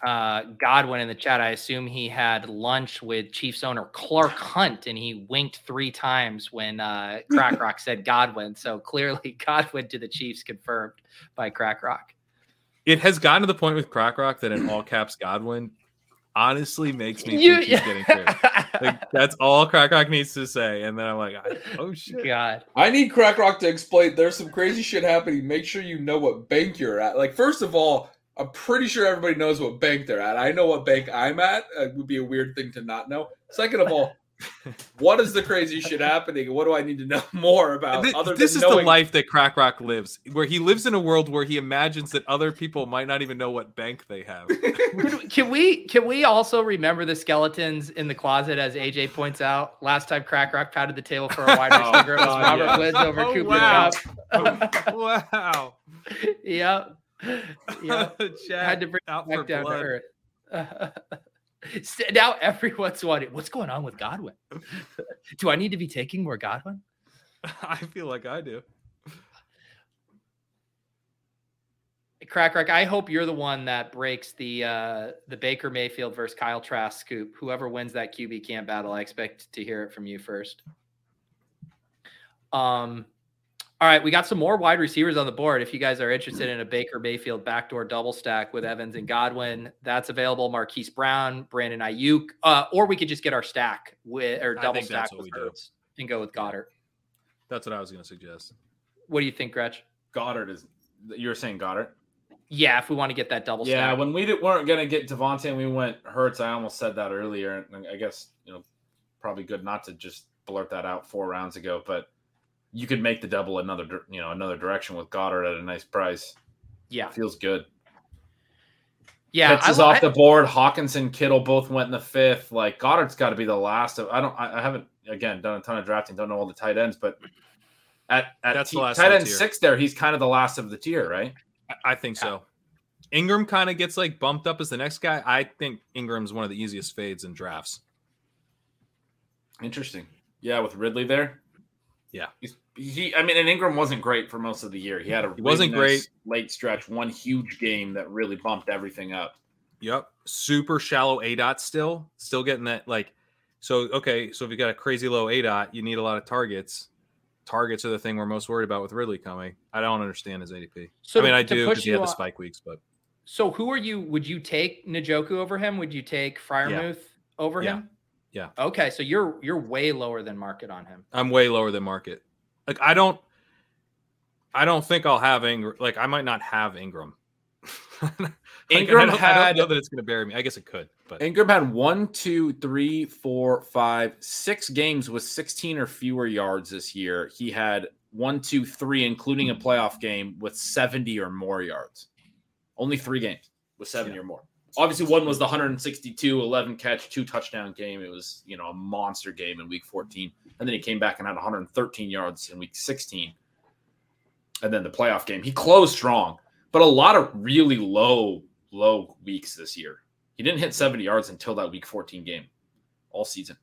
uh, Godwin in the chat. I assume he had lunch with Chiefs owner Clark Hunt, and he winked three times when uh, Crack *laughs* Rock said Godwin. So clearly, *laughs* Godwin to the Chiefs confirmed by Crack Rock. It has gotten to the point with Crack Rock that in all caps Godwin honestly makes me You- think he's getting *laughs* traded. Like, that's all Crack Rock needs to say, and then I'm like, oh shit. God. I need Crack Rock to explain. There's some crazy shit happening. Make sure you know what bank you're at. Like, first of all, I'm pretty sure everybody knows what bank they're at. I know what bank I'm at. It would be a weird thing to not know. Second of all, what is the crazy shit happening? What do I need to know *laughs* more about? Th- other this than is the life that Crack Rock lives, where he lives in a world where he imagines that other people might not even know what bank they have. *laughs* Can, can we can we also remember the skeletons in the closet as AJ points out? Last time Crack Rock patted the table for a wide *laughs* Oh, receiver, it was God, Robert yeah. Woods over Oh, Cooper wow. Cup. Oh, wow. yep. Yep. Jack Had to bring out back for down blood. to earth. Now everyone's wondering what's going on with Godwin. Do I need to be taking more Godwin? *laughs* I feel like I do. Crack Rock, I hope you're the one that breaks the uh the Baker Mayfield versus Kyle Trask scoop. Whoever wins that QB camp battle, I expect to hear it from you first. Um all right, we got some more wide receivers on the board. If you guys are interested in a Baker Mayfield backdoor double stack with Evans and Godwin, that's available. Marquise Brown, Brandon Aiyuk, uh, or we could just get our stack with or double stack with do. Hurts and go with Goedert. That's what I was going to suggest. What do you think, Gretch? Goedert is. You're saying Goedert? Yeah, if we want to get that double Yeah, stack. when we did, weren't gonna get DeVonta and we went Hurts, I almost said that earlier, and I guess you know probably good not to just blurt that out four rounds ago, but you could make the double another you know another direction with Goedert at a nice price. yeah, Feels good. yeah. Pitts is li- off the board. Hockenson, Kittle both went in the fifth. Like Goedert's got to be the last of. I don't. I, I haven't again done a ton of drafting. Don't know all the tight ends, but at at That's the t- last tight end tier. six there, he's kind of the last of the tier, right? I, I think so. Ingram kind of gets like bumped up as the next guy. I think Ingram's one of the easiest fades in drafts. Interesting. Yeah, with Ridley there. Yeah. He's, he. I mean, and Ingram wasn't great for most of the year. He had a He wasn't nice great. late stretch, one huge game that really bumped everything up. Yep. Super shallow A dot still. Still getting that like so okay, so if you got a crazy low A dot, you need a lot of targets. Targets are the thing we're most worried about with Ridley coming. I don't understand his ADP. So I mean to- I do because he you had the on- spike weeks, but So who are you? Would you take Njoku over him? Would you take Freiermuth over Yeah. him? Yeah. Okay, so you're you're way lower than market on him. I'm way lower than market. Like I don't I don't think I'll have Ingram. Like I might not have Ingram. *laughs* Like, Ingram I don't, I had- don't know that it's going to bury me. I guess it could, but Ingram had one, two, three, four, five, six games with 16 or fewer yards this year. He had one, two, three, including a playoff game with 70 or more yards. Only three games with 70 Yeah. or more. Obviously, one was the 162, 11 catch, two touchdown game. It was, you know, a monster game in week 14. And then he came back and had 113 yards in week 16. And then the playoff game. He closed strong, but a lot of really low, low weeks this year. He didn't hit 70 yards until that week 14 game all season.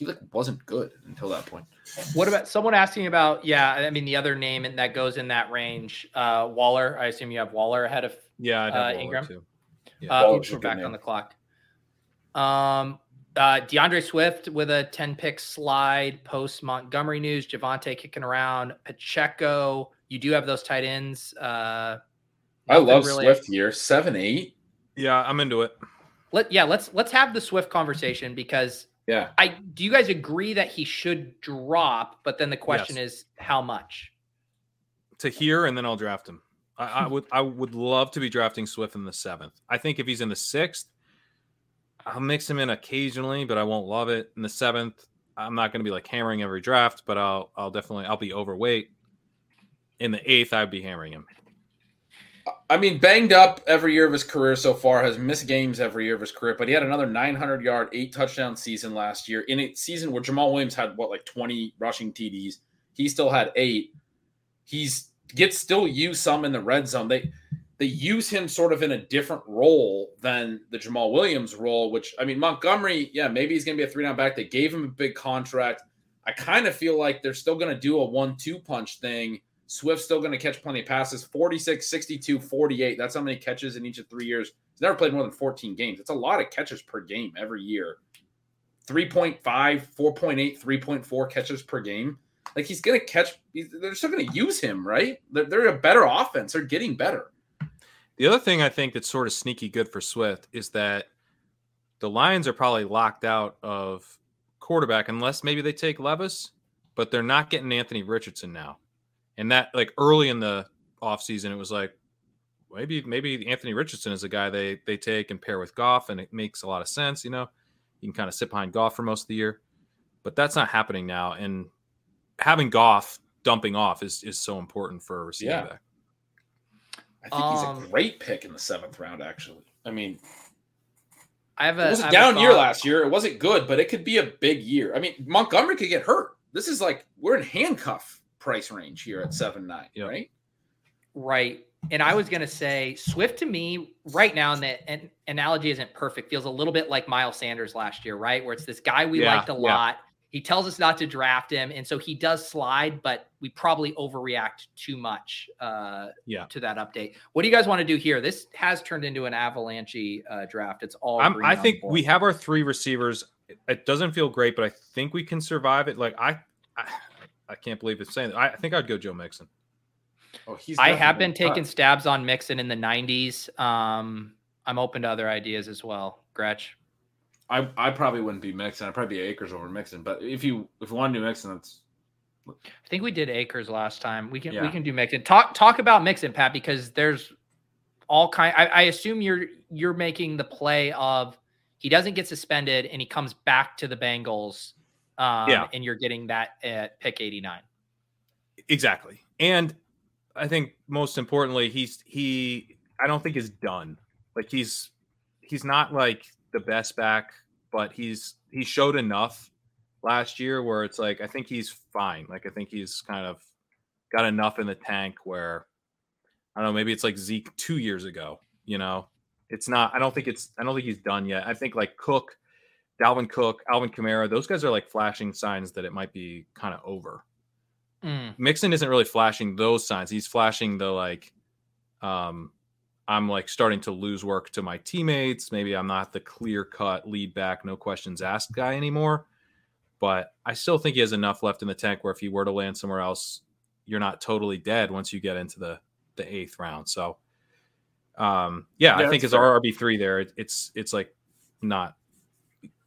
Yep. He like wasn't good until that point. What about someone asking about? Yeah, I mean the other name and that goes in that range. Uh, Waller. I assume you have Waller ahead of yeah, I'd have Uh, Ingram? too. Yeah. Uh, oops, we're back name. on the clock. Um, uh, DeAndre Swift with a 10 pick slide post Montgomery news. Javonte kicking around. Pacheco. You do have those tight ends. Uh, I love really- Swift here. Seven eight. Yeah, I'm into it. Let yeah, let's let's have the Swift conversation because Yeah. I do you guys agree that he should drop? But then the question is how much? to here, and then I'll draft him. I, I would I would love to be drafting Swift in the seventh. I think if he's in the sixth, I'll mix him in occasionally, but I won't love it. In the seventh, I'm not going to be like hammering every draft, but I'll I'll definitely I'll be overweight. In the eighth, I'd be hammering him. I mean, banged up every year of his career so far, has missed games every year of his career, but he had another 900 yard, eight touchdown season last year. In a season where Jamaal Williams had what, like 20 rushing TDs, he still had eight. He's gets still used some in the red zone. They they use him sort of in a different role than the Jamaal Williams role, which I mean, Montgomery, yeah, maybe he's gonna be a three down back. They gave him a big contract. I kind of feel like they're still gonna do a one-two punch thing. Swift's still going to catch plenty of passes 46, 62, 48. That's how many catches in each of three years. He's never played more than 14 games. It's a lot of catches per game every year. 3.5, 4.8, 3.4 catches per game. Like he's going to catch, they're still going to use him, right? They're, they're a better offense. They're getting better. The other thing I think that's sort of sneaky good for Swift is that the Lions are probably locked out of quarterback unless maybe they take Levis, but they're not getting Anthony Richardson now. And that like early in the offseason, it was like maybe maybe Anthony Richardson is a guy they they take and pair with Goff, and it makes a lot of sense, you know. You can kind of sit behind Goff for most of the year, but that's not happening now. And having Goff dumping off is is so important for a receiving Yeah. back. I think he's Um, a great pick in the seventh round. Actually, I mean, I have it a was I a have down year last year. It wasn't good, but it could be a big year. I mean, Montgomery could get hurt. This is like we're in handcuff price range here at seven nine, Yep. right? Right. And I was going to say Swift to me right now, and the an analogy isn't perfect, feels a little bit like Miles Sanders last year, right? Where it's this guy we Yeah, liked a yeah. lot. He tells us not to draft him. And so he does slide, but we probably overreact too much uh, Yeah. to that update. What do you guys want to do here? This has turned into an avalanche uh, draft. It's all. I'm, I think board. we have our three receivers. It- It doesn't feel great, but I think we can survive it. Like I, I, I can't believe it's saying. That. I, I think I'd go Joe Mixon. Oh, he's. I have been taking cut. stabs on Mixon in the 90s. Um, I'm open to other ideas as well. Gretch. I, I probably wouldn't be Mixon. I'd probably be Akers over Mixon. But if you if you want to do Mixon, that's I think we did Akers last time. We can we can do Mixon. Talk talk about Mixon, Pat, because there's all kind. I, I assume you're you're making the play of he doesn't get suspended and he comes back to the Bengals. Um, Yeah. and you're getting that at pick 89. Exactly. And I think most importantly, he's he I don't think is done. Like he's he's not like the best back, but he's he showed enough last year where it's like I think he's fine. Like I think he's kind of got enough in the tank where I don't know, maybe it's like Zeke two years ago, you know. It's not I don't think it's I don't think he's done yet. I think like Cook, Dalvin Cook, Alvin Kamara, those guys are like flashing signs that it might be kind of over. Mm, Mixon isn't really flashing those signs. He's flashing the like, um, I'm like starting to lose work to my teammates. Maybe I'm not the clear cut lead back, no questions asked guy anymore. But I still think he has enough left in the tank where if he were to land somewhere else, you're not totally dead once you get into the the eighth round. So, um, yeah, Yeah, I think as our RB three there, it, it's it's like not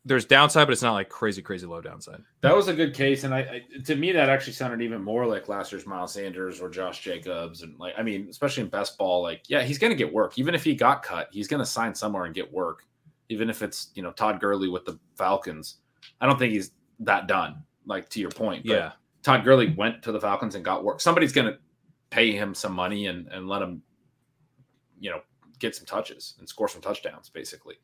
there's downside, but it's not like crazy crazy low downside. That was a good case, and I, I to me that actually sounded even more like last year's Miles Sanders or Josh Jacobs, and like I mean, especially in best ball, like yeah, he's gonna get work. Even if he got cut, he's gonna sign somewhere and get work. Even if it's you know Todd Gurley with the Falcons, I don't think he's that done. Like to your point, but Yeah, Todd Gurley went to the Falcons and got work. Somebody's gonna pay him some money and and let him, you know, get some touches and score some touchdowns, basically.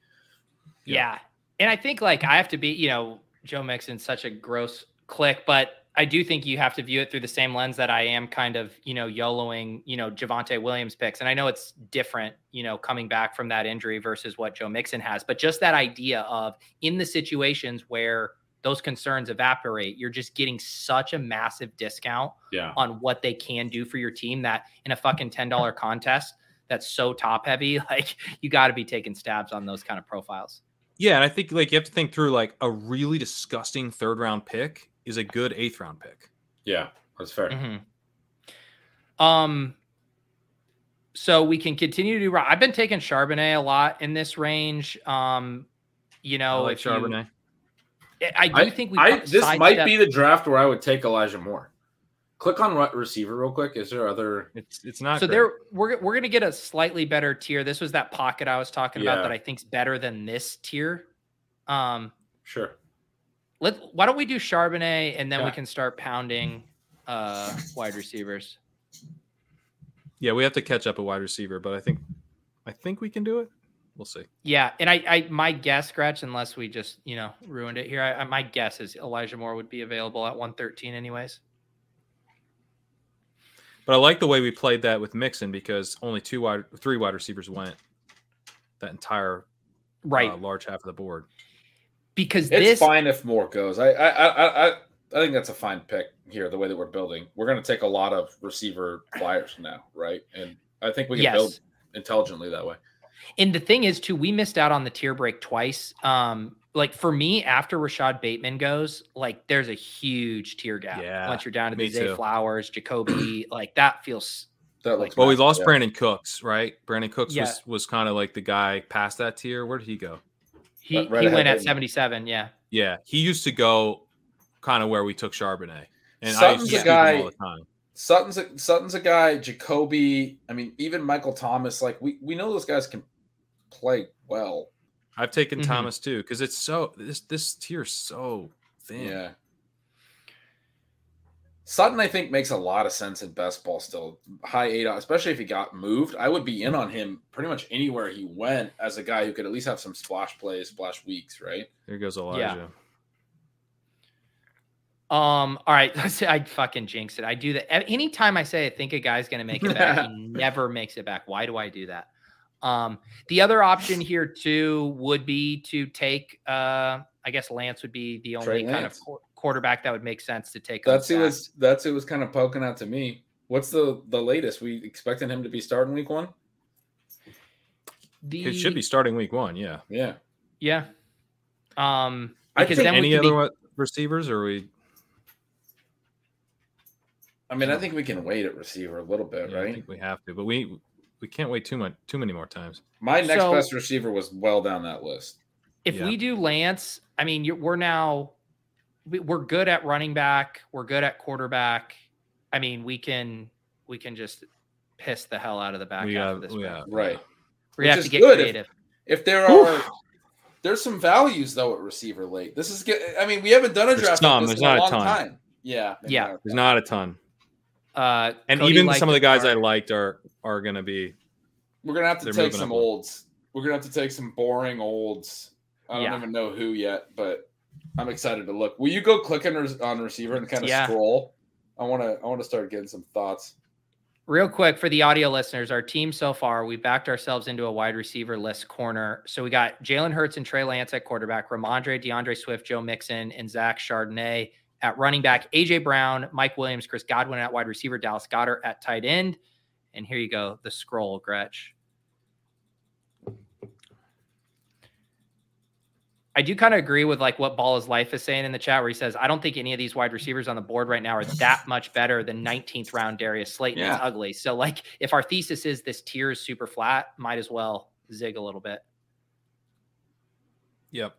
yeah. And I think like I have to be, you know, Joe Mixon's such a gross click, but I do think you have to view it through the same lens that I am kind of, you know, YOLOing, you know, Javonte Williams picks. And I know it's different, you know, coming back from that injury versus what Joe Mixon has, but just that idea of in the situations where those concerns evaporate, you're just getting such a massive discount Yeah. on what they can do for your team that in a fucking $10 contest that's so top heavy, *laughs* like you got to be taking stabs on those kind of profiles. Yeah, and I think like you have to think through like a really disgusting third round pick is a good eighth round pick. Yeah, that's fair. Mhm. Um, so we can continue to do. I've been taking Charbonnet a lot in this range. Um, you I know, like if you- Charbonnet. I do I think we. I, this might sidestep- be the draft where I would take Elijah Moore. Click on re- receiver real quick. Is there other? It's it's not So great. there, we're we're gonna get a slightly better tier. This was that pocket I was talking about that I think's better than this tier. Um, Sure. let why don't we do Charbonnet and then we can start pounding uh wide receivers. Yeah, we have to catch up a wide receiver, but I think I think we can do it. We'll see. Yeah, and I, I my guess, Gretch, unless we just you know ruined it here, I, I- my guess is Elijah Moore would be available at 113 anyways. But I like the way we played that with Mixon because only two wide three wide receivers went that entire Right, uh, large half of the board. because It's this fine if Moore goes. I I I I I think that's a fine pick here. The way that we're building, we're going to take a lot of receiver flyers now, right? And I think we can yes. build intelligently that way. And the thing is, too, we missed out on the tier break twice. Um, like for me, after Rashod Bateman goes, like there's a huge tier gap. Yeah, once you're down to me the Zay too. Flowers, Jacoby, *clears throat* like that feels That looks. Well, we lost yeah. Brandin Cooks, right? Brandin Cooks Yeah. was was kind of like the guy past that tier. Where did he go? he Right- right he went at 77. Yeah, Yeah, he used to go kind of where we took Charbonnet, and I Sutton's used to a guy- all the time. Sutton's a, Sutton's a guy. Jacoby. I mean, even Michael Thomas. Like we we know those guys can play well. I've taken Mhm. Thomas too because it's so this this tier's so thin. Yeah. Sutton, I think, makes a lot of sense in best ball still. High eight, especially if he got moved. I would be in on him pretty much anywhere he went as a guy who could at least have some splash plays, splash weeks, right? There goes Elijah. Um, all right, *laughs* let's I fucking jinxed it. I do that anytime I say I think a guy's gonna make it back, he *laughs* never makes it back. Why do I do that? Um, the other option here too would be to take uh I guess Lance would be the only Trey kind of qu- quarterback that would make sense to take. That's who was that's who was kind of poking out to me. What's the the latest? We expecting him to be starting week one? the It should be starting week one. Yeah. Yeah. yeah. Um, I because think then Any other be, receivers or we? I mean, I think we can wait at receiver a little bit, Yeah, I right? think we have to, but we we can't wait too much too many more times. My next So- best receiver was well down that list. if Yeah. we do Lance, I mean, you're, we're now we- we're good at running back. We're good at quarterback. I mean, we can we can just piss the hell out of the back We half have, of this. we draft. have- Right. We're Which have to get good if- creative. If there are there's some values though at receiver late. This is good. I mean, we haven't done a There's draft some, this there's in not a long ton. time. Yeah. Yeah. There's not a ton, Uh, and Cody even some of the guys I liked are are going to be. We're gonna have to take some up one. olds. We're gonna have to take some boring olds. I don't Yeah. even know who yet, but I'm excited to look. Will you go clicking on on receiver and kind of Yeah. scroll? I want to. I want to start getting some thoughts. Real quick for the audio listeners, our team so far, we backed ourselves into a wide receiver list corner. So we got Jalen Hurts and Trey Lance at quarterback, Ramondre, DeAndre Swift, Joe Mixon, and Zach Charbonnet at running back, AJ Brown, Mike Williams, Chris Godwin at wide receiver, Dallas Goedert at tight end. And here you go, the scroll, Gretch. I do kind of agree with like what Ball is Life is saying in the chat, where he says, I don't think any of these wide receivers on the board right now are that much better than 19th round Darius Slayton. It's ugly. So, like, if our thesis is this tier is super flat, might as well zig a little bit. Yep.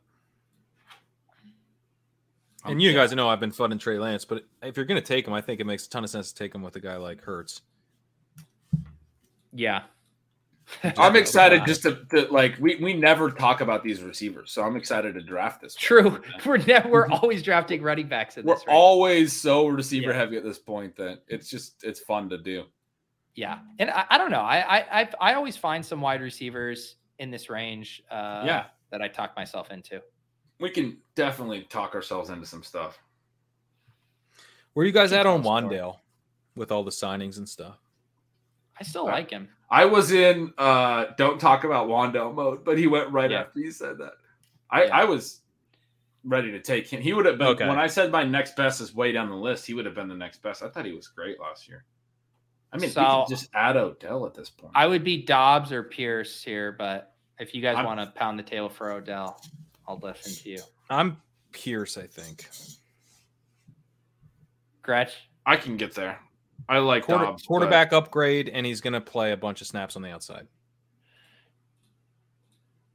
I'm And you down. guys know I've been flooding Trey Lance, but if you're going to take him, I think it makes a ton of sense to take him with a guy like Hurts. Yeah. *laughs* I'm excited just to, to like we we never talk about these receivers, so I'm excited to draft this. one. True. *laughs* We're never, we're always drafting running backs in We're this. range. always so receiver Yeah. heavy at this point that it's just it's fun to do. Yeah, and I, I don't know. I, I I I always find some wide receivers in this range. Uh, Yeah. that I talk myself into. We can definitely talk ourselves into some stuff. Where you guys at on telling the. Wan'Dale with all the signings and stuff? I still Uh, like him. I was in uh don't talk about Wan'Dale mode, but he went right Yeah. after you said that. I Yeah. I was ready to take him. He would have been Okay. when I said my next best is way down the list. He would have been the next best. I thought he was great last year. I mean, we So- could just add Odell at this point. I would be Doubs or Pierce here, but if you guys want to pound the table for Odell, I'll listen to you. I'm Pierce, I think. Gretch. I can get there. I like Quarter, Doubs, but- quarterback upgrade, and he's going to play a bunch of snaps on the outside.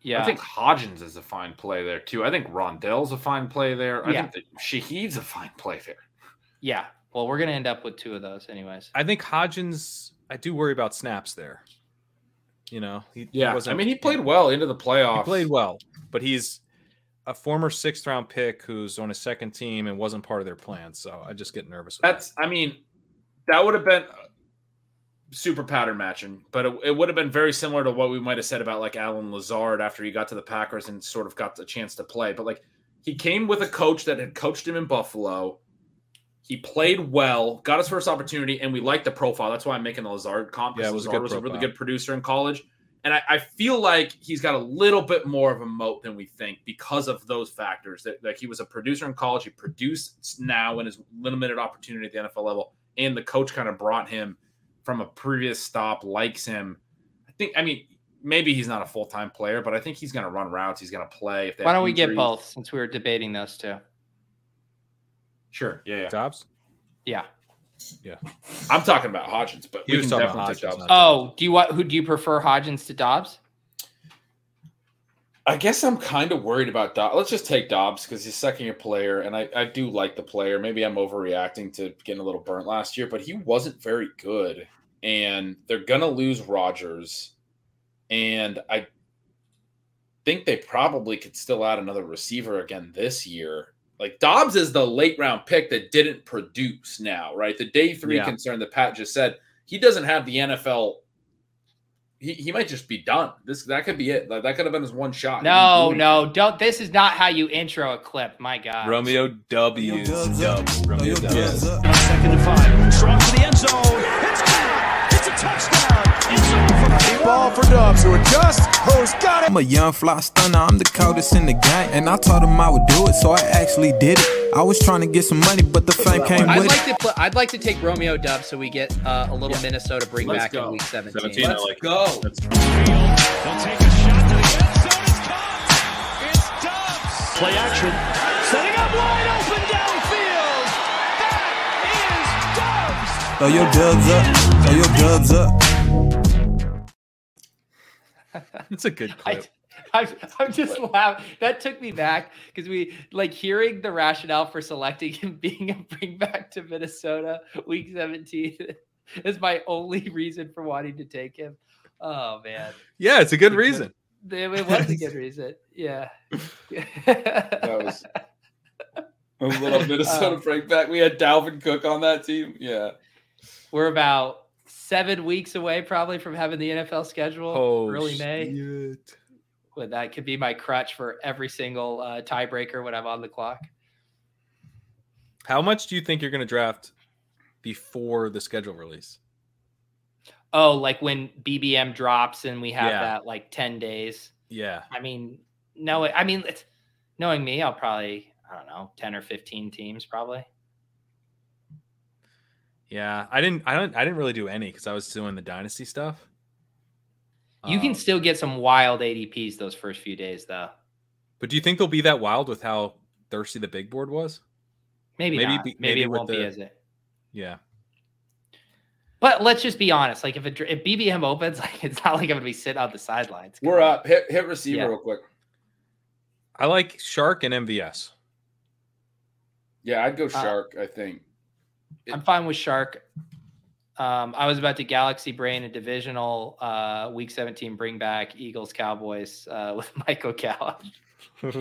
Yeah. I think Hodgins is a fine play there too. I think Rondale's a fine play there. I Yeah. think that Shaheed's a fine play there. yeah. Well, we're gonna end up with two of those, anyways. I think Hodgins. I do worry about snaps there. You know, he, he Yeah, I wasn't- mean he played well into the playoffs. He played well, but he's a former sixth round pick who's on a second team and wasn't part of their plan. So I just get nervous. That's, I mean, that would have been super pattern matching, but it, it would have been very similar to what we might have said about like Allen Lazard after he got to the Packers and sort of got the chance to play. But like he came with a coach that had coached him in Buffalo. He played well, got his first opportunity, and we liked the profile. That's why I'm making the Lazard comp. Yeah, it was a Lazard good was a really good producer in college. And I, I feel like he's got a little bit more of a moat than we think because of those factors. That like he was a producer in college, he produced now in his limited opportunity at the NFL level, and the coach kind of brought him from a previous stop, likes him. I think. I mean, maybe he's not a full time player, but I think he's going to run routes. He's going to play. If they Why don't we get both since we were debating those two? Sure. Yeah, yeah. Doubs. Yeah. I'm talking about Hodgins, but He we was can talking about definitely take Doubs. Oh, do you want who do you prefer Hodgins to Doubs? I guess I'm kind of worried about Doubs. Let's just take Doubs because he's a second year player, and I, I do like the player. Maybe I'm overreacting to getting a little burnt last year, but he wasn't very good. And they're gonna lose Rodgers. And I think they probably could still add another receiver again this year. Like Doubs is the late round pick that didn't produce now, right? The day three Yeah. concern that Pat just said, he doesn't have the NFL. He, he might just be done. This that could be it. Like, that could have been his one shot. No, no, don't. This is not how you intro a clip. My God. Romeo W. Doubs. Romeo Doubs. Second and five. Strong to the end zone. It's caught. It's a touchdown. It's over. Ball for Doubs who adjusts. Who's got it? I'm a young fly stunner, I'm the coldest in the game. And I told him I would do it, so I actually did it. I was trying to get some money, but the fame came I'd with like it. to put. I'd like to take Romeo Dub so we get uh, a little Minnesota bring Let's back go. in week 17. 17, I Let's like go. That's They'll take a shot to the end zone. It's caught. It's Doubs. Play action. Setting up wide open downfield. That is Doubs. Throw your dubs up, throw your dubs up. It's a good *laughs* I, clip. I'm, I'm just laughing. That took me back because we like hearing the rationale for selecting him *laughs* being a bring back to Minnesota week 17 *laughs* is my only reason for wanting to take him. Oh man, Yeah, it's a good reason. it was a good reason. Yeah. That was a little Minnesota Uh, break back. We had Dalvin Cook on that team. Yeah. We're about seven weeks away probably from having the NFL schedule Oh, early May. shit. But that could be my crutch for every single uh, tiebreaker when I'm on the clock. How much do you think you're going to draft before the schedule release? Oh, like when BBM drops and we have Yeah. that like 10 days. Yeah. I mean, no, I mean, it's knowing me, I'll probably, I don't know, 10 or 15 teams probably. Yeah, I didn't. I don't. I didn't really do any because I was doing the dynasty stuff. You can Um, still get some wild ADPs those first few days, though. But do you think they'll be that wild with how thirsty the big board was? Maybe, Maybe not. be- maybe, maybe it won't be as it. Yeah. But let's just be honest. Like if it, if BBM opens, *laughs* like it's not like I'm gonna be sitting on the sidelines. We're on. up. Hit hit receiver Yeah. real quick. I like Shark and MVS. Yeah, I'd go Uh, Shark, I think. I'm fine with Shark. Um, I was about to Galaxy Brain a divisional uh, Week 17 bring back Eagles Cowboys uh, *laughs* with Michael Gallup. *laughs*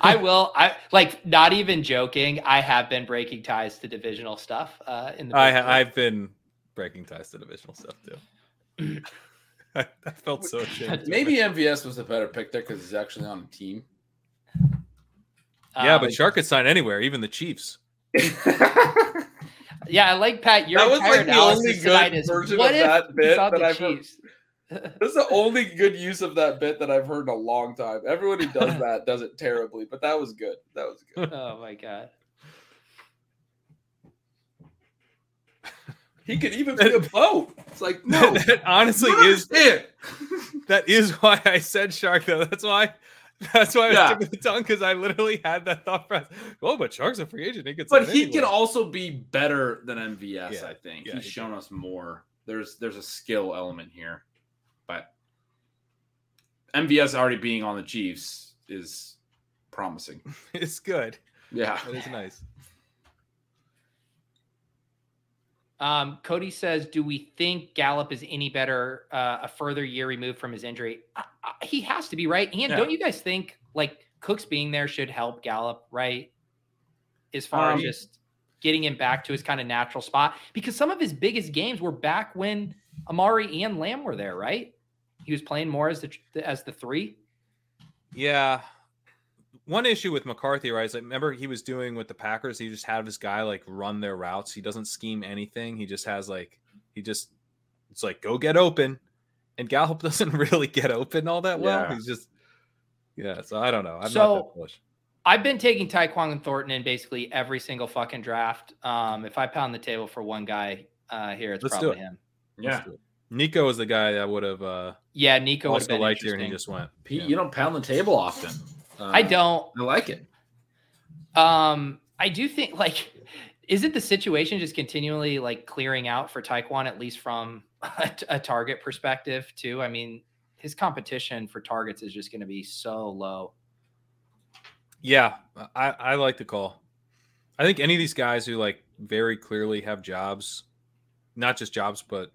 I will. I like not even joking. I have been breaking ties to divisional stuff uh, in the. I, I've been breaking ties to divisional stuff too. I, *clears throat* *laughs* I felt so ashamed. Maybe MVS was the better pick there because he's actually on a team. Yeah, Um, but Shark could sign anywhere, even the Chiefs. *laughs* yeah, I like Pat. Your That was, entire like, the only good version what of that bit that I've heard. Chiefs? *laughs* That's the only good use of that bit that I've heard in a long time. Everyone who does *laughs* that does it terribly, but that was good. That was good. oh my god. He could even be a boat. It's like no, that, that honestly is it. that is why I said Shark though. That's why. *laughs* That's why I was Yeah. tip of the tongue because I literally had that thought process. Oh, but Shark's a free agent. He could But he can also be better than MVS. Yeah, I think yeah, he's he shown us more. There's there's a skill element here, but MVS already being on the Chiefs is promising. *laughs* It's good. Yeah, it is nice. Um, Cody says, "Do we think Gallup is any better, uh, a further year removed from his injury? I, I, he has to be, right? And Yeah. don't you guys think like Cooks being there should help Gallup, right? As far Um, as just getting him back to his kind of natural spot, because some of his biggest games were back when Amari and Lamb were there, right? He was playing more as the as the three. Yeah. One issue with McCarthy, right? Is like, remember he was doing with the Packers. He just had his guy like run their routes. He doesn't scheme anything. He just has like he just it's like go get open, and Gallup *laughs* doesn't really get open all that well. Yeah. He's just yeah. So I don't know. I'm not So- that bullish. I've been taking Tyquan and Thornton in basically every single fucking draft. Um, if I pound the table for one guy uh, here, it's Let's do probably it. him. Let's yeah. do it. Nico is the guy that would have uh, Yeah, Nico would have also been liked here, and he just went. Pete, Yeah. you don't pound the table often. Uh, I don't. I like it. Um, I do think like, isn't the situation just continually like clearing out for Tyquan at least from a, a target perspective too? I mean, his competition for targets is just going to be so low. Yeah, I, I like the call. I think any of these guys who like very clearly have jobs, not just jobs, but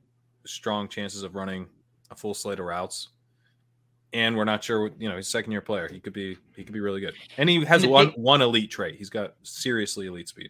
strong chances of running a full slate of routes, and we're not sure. what- You know, he's a second year player. He could be he could be really good, and he has And one it- one elite trait. He's got seriously elite speed.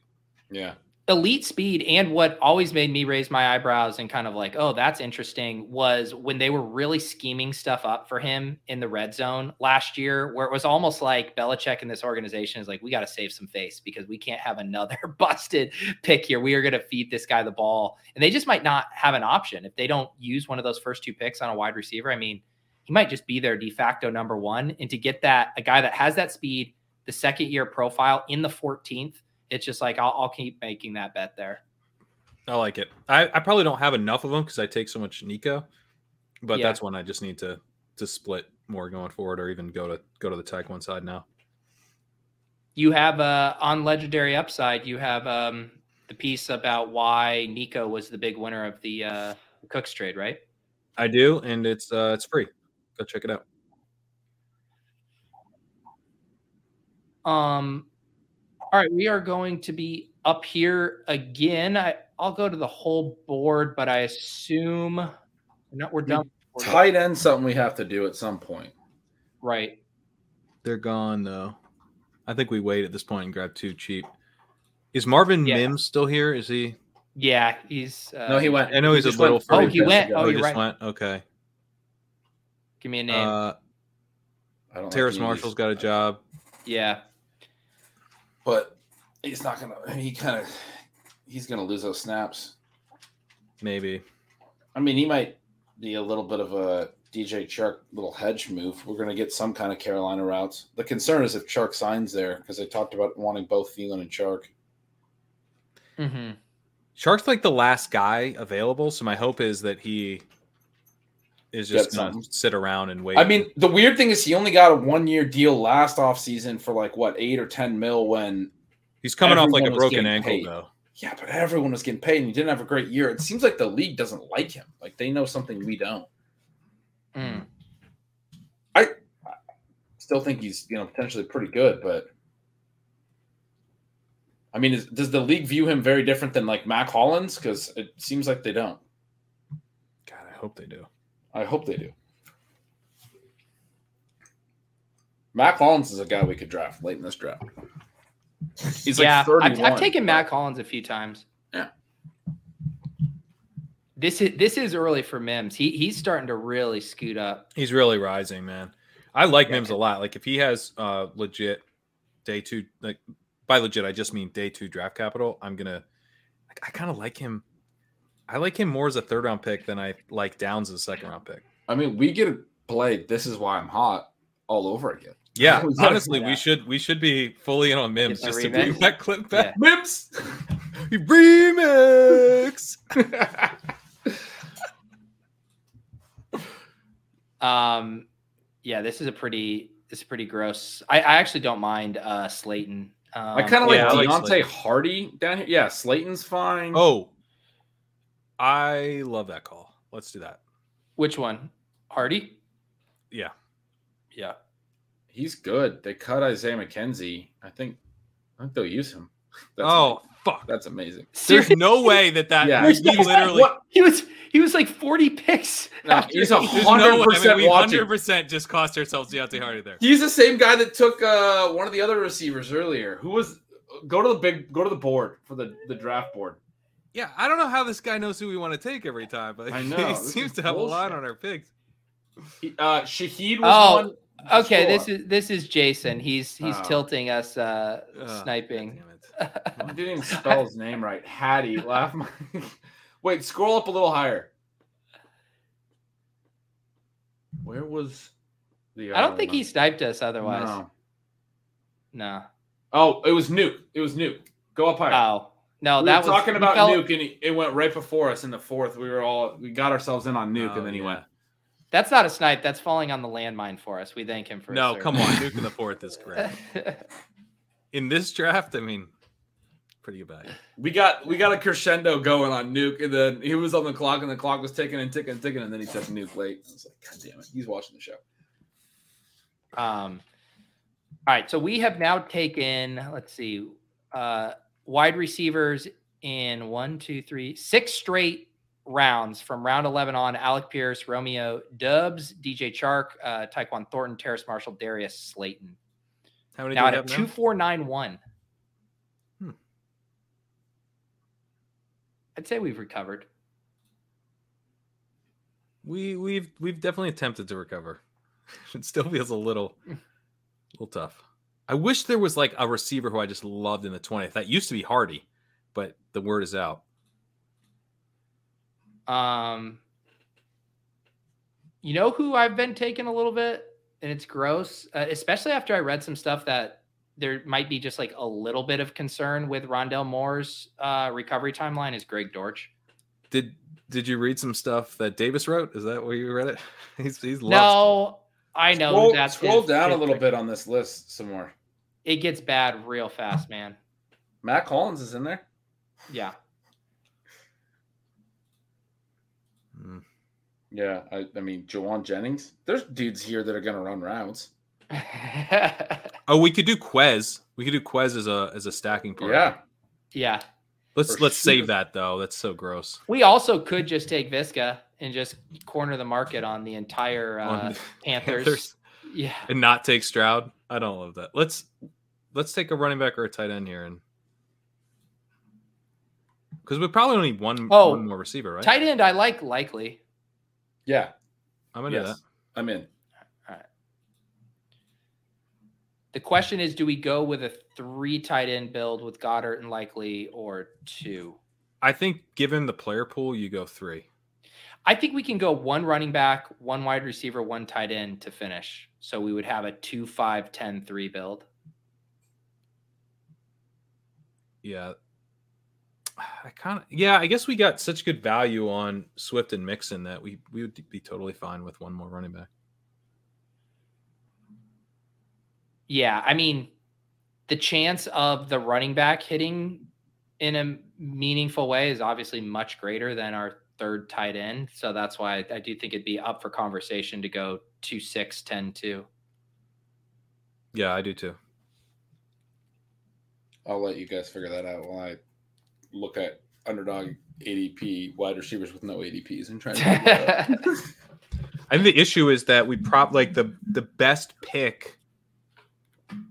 Yeah. elite speed and what always made me raise my eyebrows and kind of like oh that's interesting was when they were really scheming stuff up for him in the red zone last year where it was almost like Belichick and this organization is like we got to save some face because we can't have another *laughs* busted pick here we are going to feed this guy the ball and they just might not have an option if they don't use one of those first two picks on a wide receiver I mean he might just be their de facto number one and to get that a guy that has that speed the second year profile in the 14th it's just like I'll, I'll keep making that bet there. I like it. I, I probably don't have enough of them because I take so much Nico, but Yeah. that's one I just need to to split more going forward, or even go to go to the tech one side now. You have uh, on legendary upside. You have um, the piece about why Nico was the big winner of the uh, Cooks trade, right? I do, and it's uh it's free. Go check it out. Um, all right, we are going to be up here again. I, I'll go to the whole board, but I assume no, we're done. Tight end something we have to do at some point. Right. They're gone though. I think we wait at this point and grab two cheap. Is Marvin Yeah. Mims still here? Is he? Yeah, he's. Uh, No, he went. I know he's a little went Oh, he went- the oh, he just right. went. Okay. Give me a name. Uh, I don't Terrace any of Marshall's these. got a job. yeah. but he's not gonna. He kind of. He's gonna lose those snaps. Maybe. I mean, he might be a little bit of a DJ Chark little hedge move. We're going to get some kind of Carolina routes. The concern is if Chark signs there because they talked about wanting both Thielen and Chark. hmm Chark's like the last guy available, so my hope is that he is just gonna something. sit around and wait. I mean, the weird thing is he only got a one year deal last offseason for like what eight or ten mil when he's coming off like a broken ankle paid. though. yeah, but everyone was getting paid and he didn't have a great year. It seems like the league doesn't like him. Like they know something we don't. Mm. Still think he's you know potentially pretty good, but I mean, is, does the league view him very different than like Mack Hollins? Because it seems like they don't. God, I hope they do. I hope they do. Mack Hollins is a guy we could draft late in this draft. He's yeah, like 31. I've, I've taken Mack Hollins a few times. Yeah. This is this is early for Mims. He he's starting to really scoot up. He's really rising, man. I like Yeah. Mims a lot. Like if he has uh legit day two, like by legit, I just mean day two draft capital. I'm gonna. Like, I kind of like him. I like him more as a third round pick than I like Downs as a second round pick. I mean, we get to play. This is why I'm hot all over again. Yeah, *laughs* honestly, we should we should be fully in on Mims Get the just to bring that clip back. Mims. *laughs* Remix. *laughs* Um, yeah, this is a pretty this is pretty gross. I, I actually don't mind uh Slayton. Um, I kind of like Yeah, I like Deonte Harty down here. Yeah, Slayton's fine. Oh, I love that call. Let's do that. which one? Harty? Yeah. Yeah. he's good. They cut Isaiah McKenzie. I think. I think they'll use him. *laughs* That's oh fuck! that's amazing. There's no way that that Yeah. he literally. What? He was he was like 40 picks. No, he's a he- There's no. I mean, 100% we watching. hundred percent just cost ourselves Deonte Harty there. He's the same guy that took uh, one of the other receivers earlier. Who was? Go to the big. Go to the board for the the draft board. Yeah, I don't know how this guy knows who we want to take every time, but *laughs* I know, he this seems to have a lot bullshit. on our picks. Uh, Shahid was Oh, one. Okay, Score. this is this is Jason. He's he's Oh. tilting us uh Ugh, sniping. God damn. *laughs* I didn't even spell his name right. Hattie. *laughs* Laugh. My... Wait, scroll up a little higher. Where was the? I don't think one? he sniped us otherwise. No. No. Oh, it was Nuke. It was Nuke. Go up higher. Oh. No, we that were was talking about fell- Nuke, and he, it went right before us in the fourth. We were all we got ourselves in on Nuke, Oh, and then he yeah. went. That's not a snipe. That's falling on the landmine for us. We thank him for. No, come on, Nuke in the fourth is great. *laughs* In this draft, I mean, pretty good value. We got we got a crescendo going on Nuke, and then he was on the clock, and the clock was ticking and ticking and ticking, and then he took Nuke late. I was like, God damn it, he's watching the show. Um, all right, so we have now taken, let's see, uh, wide receivers in one, two, three, six straight rounds from round 11 on Alec Pierce, Romeo Doubs, DJ Chark, uh, Tyquan Thornton, Terrace Marshall, Darius Slayton. How many Now do at we a have now? 2491. Hmm. I'd say we've recovered. We we've we've definitely attempted to recover. *laughs* It still feels a little *laughs* little tough. I wish there was like a receiver who I just loved in the 20th. That used to be Harty, but the word is out. Um, you know who I've been taking a little bit, and it's gross, uh, especially after I read some stuff that there might be just like a little bit of concern with Rondale Moore's uh, recovery timeline. Is Greg Dortch? Did did you read some stuff that Davis wrote? Is that where you read it? *laughs* He's he's loves No, I know Scroll, that's scroll his- down a his- little bit on this list some more. It gets bad real fast, *laughs* man. Mack Hollins is in there. Yeah. Mm. Yeah, I, I mean Jauan Jennings. There's dudes here that are gonna run routes. *laughs* Oh, we could do Quez. We could do Quez as a as a stacking partner. Yeah, yeah. Let's Or let's save that though. That's so gross. We also could just take Visca and just corner the market on the entire uh, On Panthers. Panthers. Yeah. and not take Stroud. I don't love that. Let's let's take a running back or a tight end here, and because we probably only need one, Oh, one more receiver, right? Tight end, I like likely. yeah. I'm gonna do Yes, I'm in. All right. The question is, do we go with a three tight end build with Goedert and likely, or two? I think given the player pool, you go three. I think we can go one running back, one wide receiver, one tight end to finish. So we would have a 2 5 10 3 build. Yeah. *sighs* I kind of yeah. I guess we got such good value on Swift and Mixon that we we would be totally fine with one more running back. Yeah. I mean, the chance of the running back hitting in a meaningful way is obviously much greater than our third tight end. So that's why I do think it'd be up for conversation to go 2 6 10 2. Yeah, I do too. I'll let you guys figure that out while I look at underdog ADP wide receivers with no ADPs and try to figure it out. *laughs* I think the issue is that we prop like the the best pick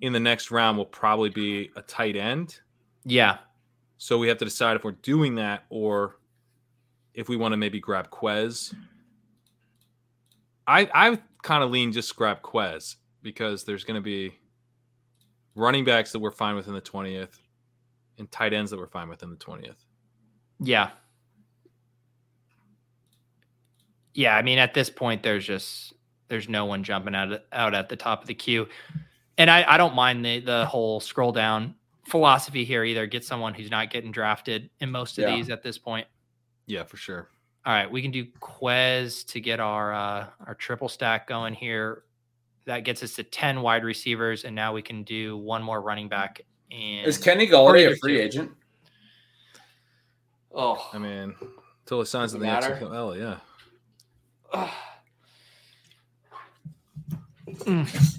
in the next round will probably be a tight end. yeah. So we have to decide if we're doing that or if we want to maybe grab Quez. I I kind of lean just grab Quez because there's going to be running backs that we're fine with in the 20th and tight ends that we're fine with in the 20th. Yeah. Yeah, I mean at this point there's just there's no one jumping out out at the top of the queue. And I, I don't mind the the whole scroll down philosophy here either. Get someone who's not getting drafted in most of Yeah. these at this point. Yeah, for sure. All right, we can do Quez to get our uh, our triple stack going here. That gets us to ten wide receivers, and now we can do one more running back. And Is Kenny Or Golladay a free two. agent? oh, I mean, until he signs in the Doesn't matter. XFL, yeah. Ugh. *sighs* Mm.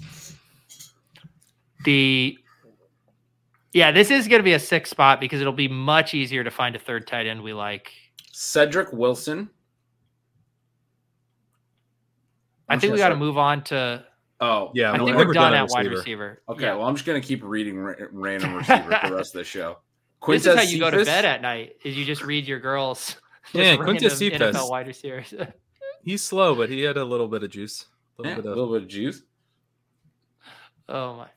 The yeah, this is going to be a six spot because it'll be much easier to find a third tight end we like. Cedric Wilson. I I'm think just we got gonna move on to. Oh, Yeah, I think we're done at at wide receiver. receiver. Okay, Yeah. well, I'm just gonna keep reading ra- random *laughs* receiver for the rest of the show. this is how Quintez you go to bed at night. Is you just read your girls. *laughs* Yeah, just Quintez Cephus. NFL wide receivers. *laughs* He's slow, but he had a little bit of juice. A little a bit of little bit of juice. oh my.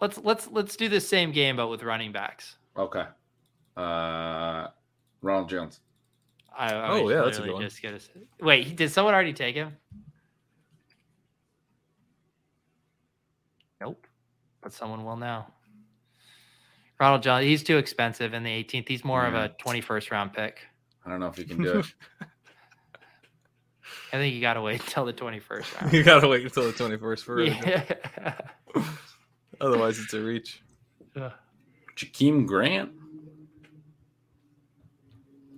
Let's let's let's do the same game but with running backs. Okay. Uh, Ronald Jones. I, I Oh, yeah, that's a good one. Just gonna say, wait, did someone already take him? Nope, but someone will now. Ronald John, he's too expensive in the 18th. He's more of a 21st round pick. I don't know if he can do it. *laughs* I think you got to wait until the 21st *laughs* round. you gotta wait until the 21st for it. yeah. *laughs* Otherwise, it's a reach. Jakeem Grant.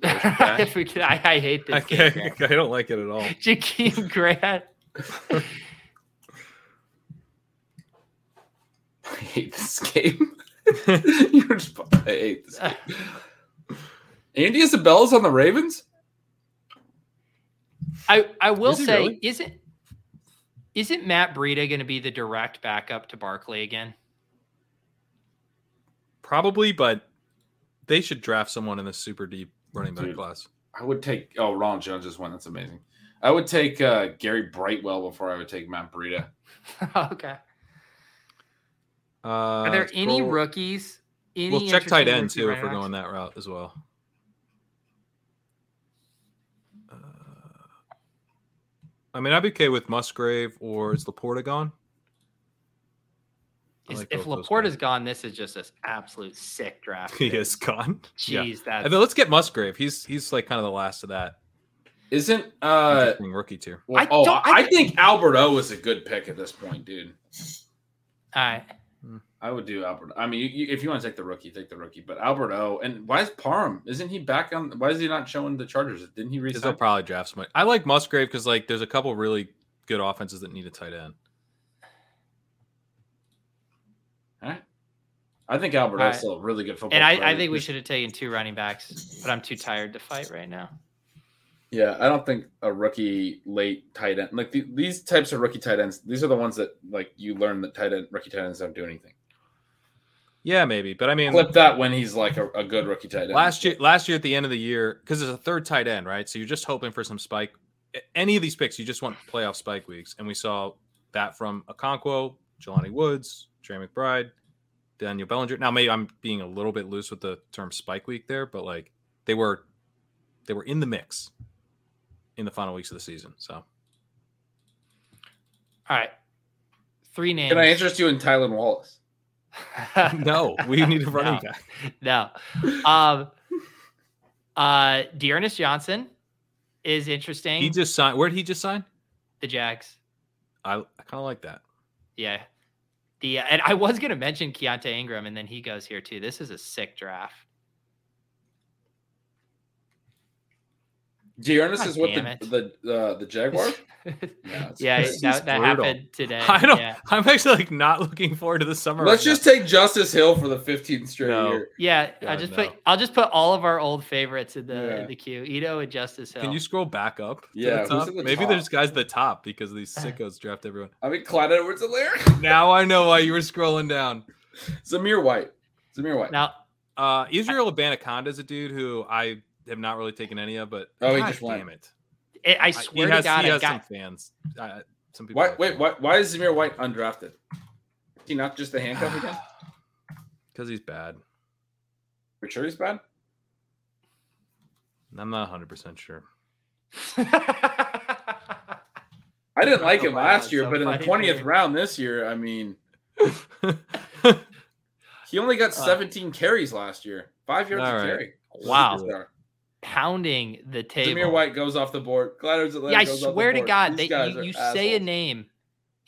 *laughs* if we can, I, I hate I, this game. *laughs* I don't like it at all. *laughs* Jakeem Grant. I hate this game. You're just, I hate this game. Andy Isabella's on the Ravens. I I will Is say, really? isn't isn't Matt Breida going to be the direct backup to Barkley again? Probably, but they should draft someone in the super deep running back Dude. class. I would take. Oh, Ron Jones just won. That's amazing. I would take uh, Gary Brightwell before I would take Matt Breida. *laughs* okay. Uh, Are there any scroll- rookies? Any We'll check tight interesting end rookie too if we're backs? going that route as well. Uh, I mean, I'd be okay with Musgrave or is LaPorta gone? I Is- like if LaPorta is gone, this is just an absolute sick *laughs* draft. he is gone. *laughs* yeah. Jeez, I mean, let's get Musgrave. He's he's like kind of the last of that Isn't uh? rookie tier. Well, I oh, don't- I, I think Albert O is a good pick at this point, dude. all right. I would do Albert. I mean, you, you, if you want to take the rookie, take the rookie. But Albert O, and why is Parham? Isn't he back on? Why is he not showing the Chargers? Didn't he Because resign? they'll probably draft somebody. I like Musgrave because like there's a couple really good offenses that need a tight end. I think Albert All is still a really good football. And I, player. I think we should have taken two running backs, but I'm too tired to fight right now. Yeah, I don't think a rookie late tight end like the, these types of rookie tight ends. These are the ones that like you learn that tight end rookie tight ends don't do anything. Yeah, maybe. But I mean, Clip that when he's like a, a good rookie tight end. last year, last year at the end of the year, because there's a third tight end, right? So you're just hoping for some spike. Any of these picks, you just want playoff spike weeks, and we saw that from Okonkwo, Jelani Woods, Trey McBride, Daniel Bellinger. Now, maybe I'm being a little bit loose with the term spike week there, but like they were, they were in the mix in the final weeks of the season. So All right. Three names. Can I interest you in Tylan Wallace? *laughs* no, we need a running No. back. *laughs* no. Um, uh, D'Ernest Johnson is interesting. He just signed. Where did he just sign? the Jags. I, I kind of like that. Yeah. The and I was gonna mention Keaontay Ingram, and then he goes here too. This is a sick draft. Giannis God is what damn the the uh, the Jaguars. *laughs* Yeah, it's- yeah, this that, is that happened today. I don't. Yeah. I'm actually like not looking forward to the summer. Let's right just now. take Justice Hill for the 15th straight No. year. Yeah, I just no. put I'll just put all of our old favorites in the Yeah. in the queue. Ito and Justice Hill. Can you scroll back up? to the Yeah, who's top? the maybe top? there's guys at the top because these *laughs* sickos draft everyone. I mean, Clyde Edwards Helaire. *laughs* Now I know why you were scrolling down. Zamir White. Zamir White. now Uh, Israel Abanikanda is a dude who I have not really taken any of, but Oh, he God just went. damn it. I, I I- swear he has, to God, he I has some got fans. Uh, some people. Why, wait, why, why is Zamir White undrafted? Is he not just the handcuff *sighs* again? because he's bad. Are you sure he's bad? I'm not 100 percent sure. I didn't like him last year, so but in the twentieth dude. round this year, I mean, *laughs* he only got Uh, 17 carries last year, five yards all a right. carry. Wow. Superstar. pounding the table. Zamir White goes off the board. Glad Edwards Helaire yeah, I goes off the swear to. God, they, you, you say a name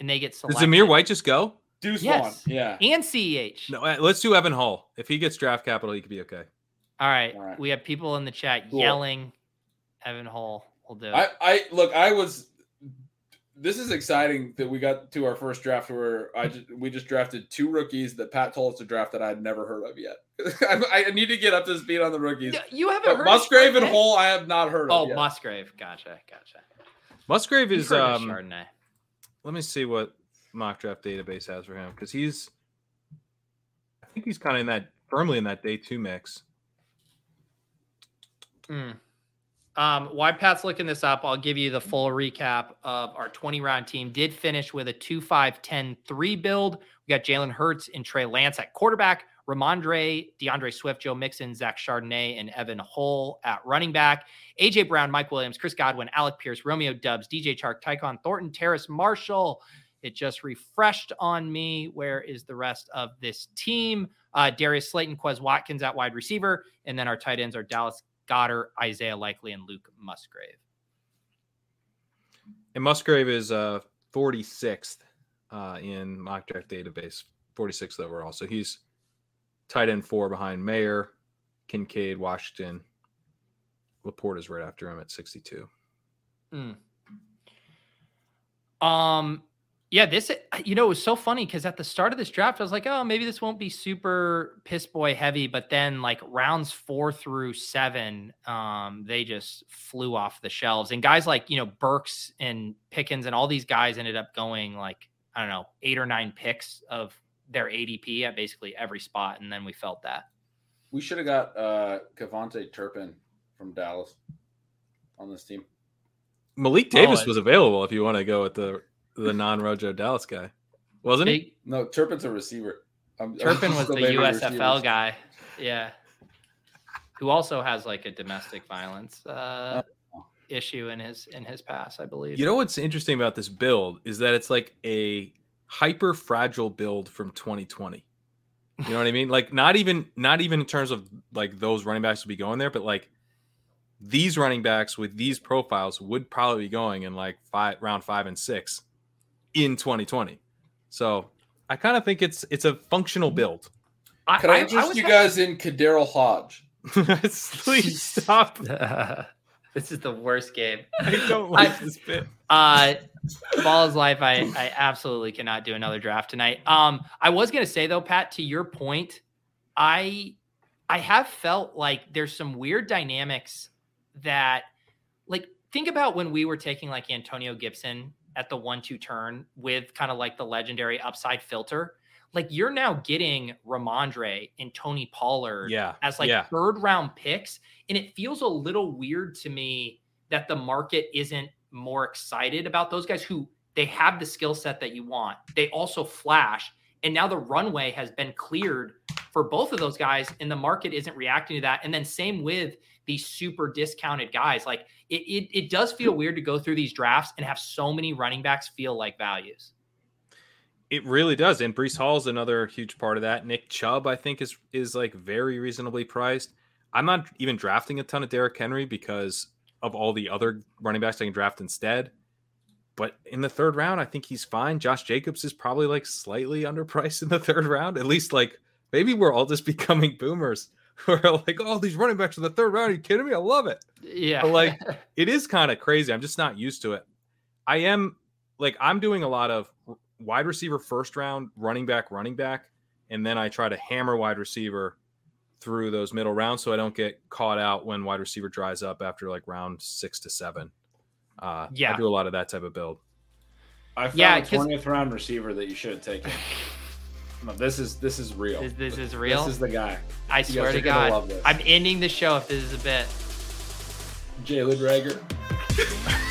and they get Did selected. Zamir White just go? Deuce Yes. Vaughn. Yeah. and CEH. No, uh, let's do Evan Hull. If he gets draft capital, he could be okay. All right, All right. we have people in the chat Cool. yelling. Evan Hull will do. it. I, I look. I was. This is exciting that we got to our first draft where I just we just drafted two rookies that Pat told us to draft that I had never heard of yet. *laughs* I, I need to get up to speed on the rookies. Yeah, you haven't But heard Musgrave and Hull, I have not heard of. Oh. Musgrave. Gotcha. Gotcha. Musgrave is heard um. Charbonnet. Let me see what mock draft database has for him because he's. I think he's kind of in that firmly in that day two mix. Mm. Um, while Pat's looking this up, I'll give you the full recap of our 20 round team. Did finish with a 2 5 10 3 build. We got Jalen Hurts and Trey Lance at quarterback, Rhamondre, DeAndre Swift, Joe Mixon, Zach Charbonnet, and Evan Hull at running back. AJ Brown, Mike Williams, Chris Godwin, Alec Pierce, Romeo Doubs, DJ Chark, Tyquan Thornton, Terrace Marshall. It just refreshed on me. Where is the rest of this team? Uh, Darius Slayton, Quez Watkins at wide receiver. And then our tight ends are Dallas Goedert, Isaiah Likely, and Luke Musgrave. And Musgrave is uh 46th uh, in mock draft database, 46th overall. So he's tight end four behind Mayer, Kincaid, Washington. LaPorta is right after him at 62. Mm. Um, Yeah, this you know it was so funny because at the start of this draft, I was like, oh, maybe this won't be super piss boy heavy, but then like rounds four through seven, um, they just flew off the shelves. And guys like you know Burks and Pickens and all these guys ended up going like I don't know eight or nine picks of their ADP at basically every spot, and then we felt that. We should have got uh KaVontae Turpin from Dallas on this team. Malik Davis it- was available if you want to go with the the non Rojo Dallas guy, wasn't he? No, Turpin's a receiver. I'm- Turpin was *laughs* I'm the USFL receivers. guy, yeah, who also has like a domestic violence uh, issue in his in his past, I believe. You know what's interesting about this build is that it's like a hyper fragile build from 2020. You know what I mean? Like not even not even in terms of like those running backs would be going there, but like these running backs with these profiles would probably be going in like five round five and six in 2020. So I kind of think it's it's a functional build. I, Can I, I- I interest was you ha- guys in KhaDarel Hodge? *laughs* Please *laughs* stop. *laughs* this is the worst game. I don't like I- this bit. Uh, ball is life. I, I absolutely cannot do another draft tonight. Um, I was gonna say though, Pat, to your point, I I have felt like there's some weird dynamics that, like, think about when we were taking like Antonio Gibson at the one-two turn with kind of like the legendary upside filter. Like you're now getting Rhamondre and Tony Pollard Yeah. as like yeah. third round picks. And it feels a little weird to me that the market isn't more excited about those guys who they have the skill set that you want. They also flash. And now the runway has been cleared for both of those guys, and the market isn't reacting to that. And then same with these super discounted guys. Like it, it, it does feel hmm. weird to go through these drafts and have so many running backs feel like values. It really does. And Breece Hall is another huge part of that. Nick Chubb, I think, is is like very reasonably priced. I'm not even drafting a ton of Derrick Henry because of all the other running backs I can draft instead. But in the third round, I think he's fine. Josh Jacobs is probably like slightly underpriced in the third round. At least like maybe we're all just *laughs* becoming boomers. *laughs* We're like, oh, these running backs in the third round. Are you kidding me? I love it. Yeah. But, like, *laughs* it is kind of crazy. I'm just not used to it. I am like I'm doing a lot of wide receiver first round, running back, running back, and then I try to hammer wide receiver through those middle rounds so I don't get caught out when wide receiver dries up after like round six to seven. Uh, Yeah. I do a lot of that type of build. I found Yeah, a 'cause- twentieth round receiver that you should have taken. *laughs* No, this is this is real. this, this is real. This is the guy. I you swear to God, I'm ending the show if this is a bit. Jalen Reagor. *laughs*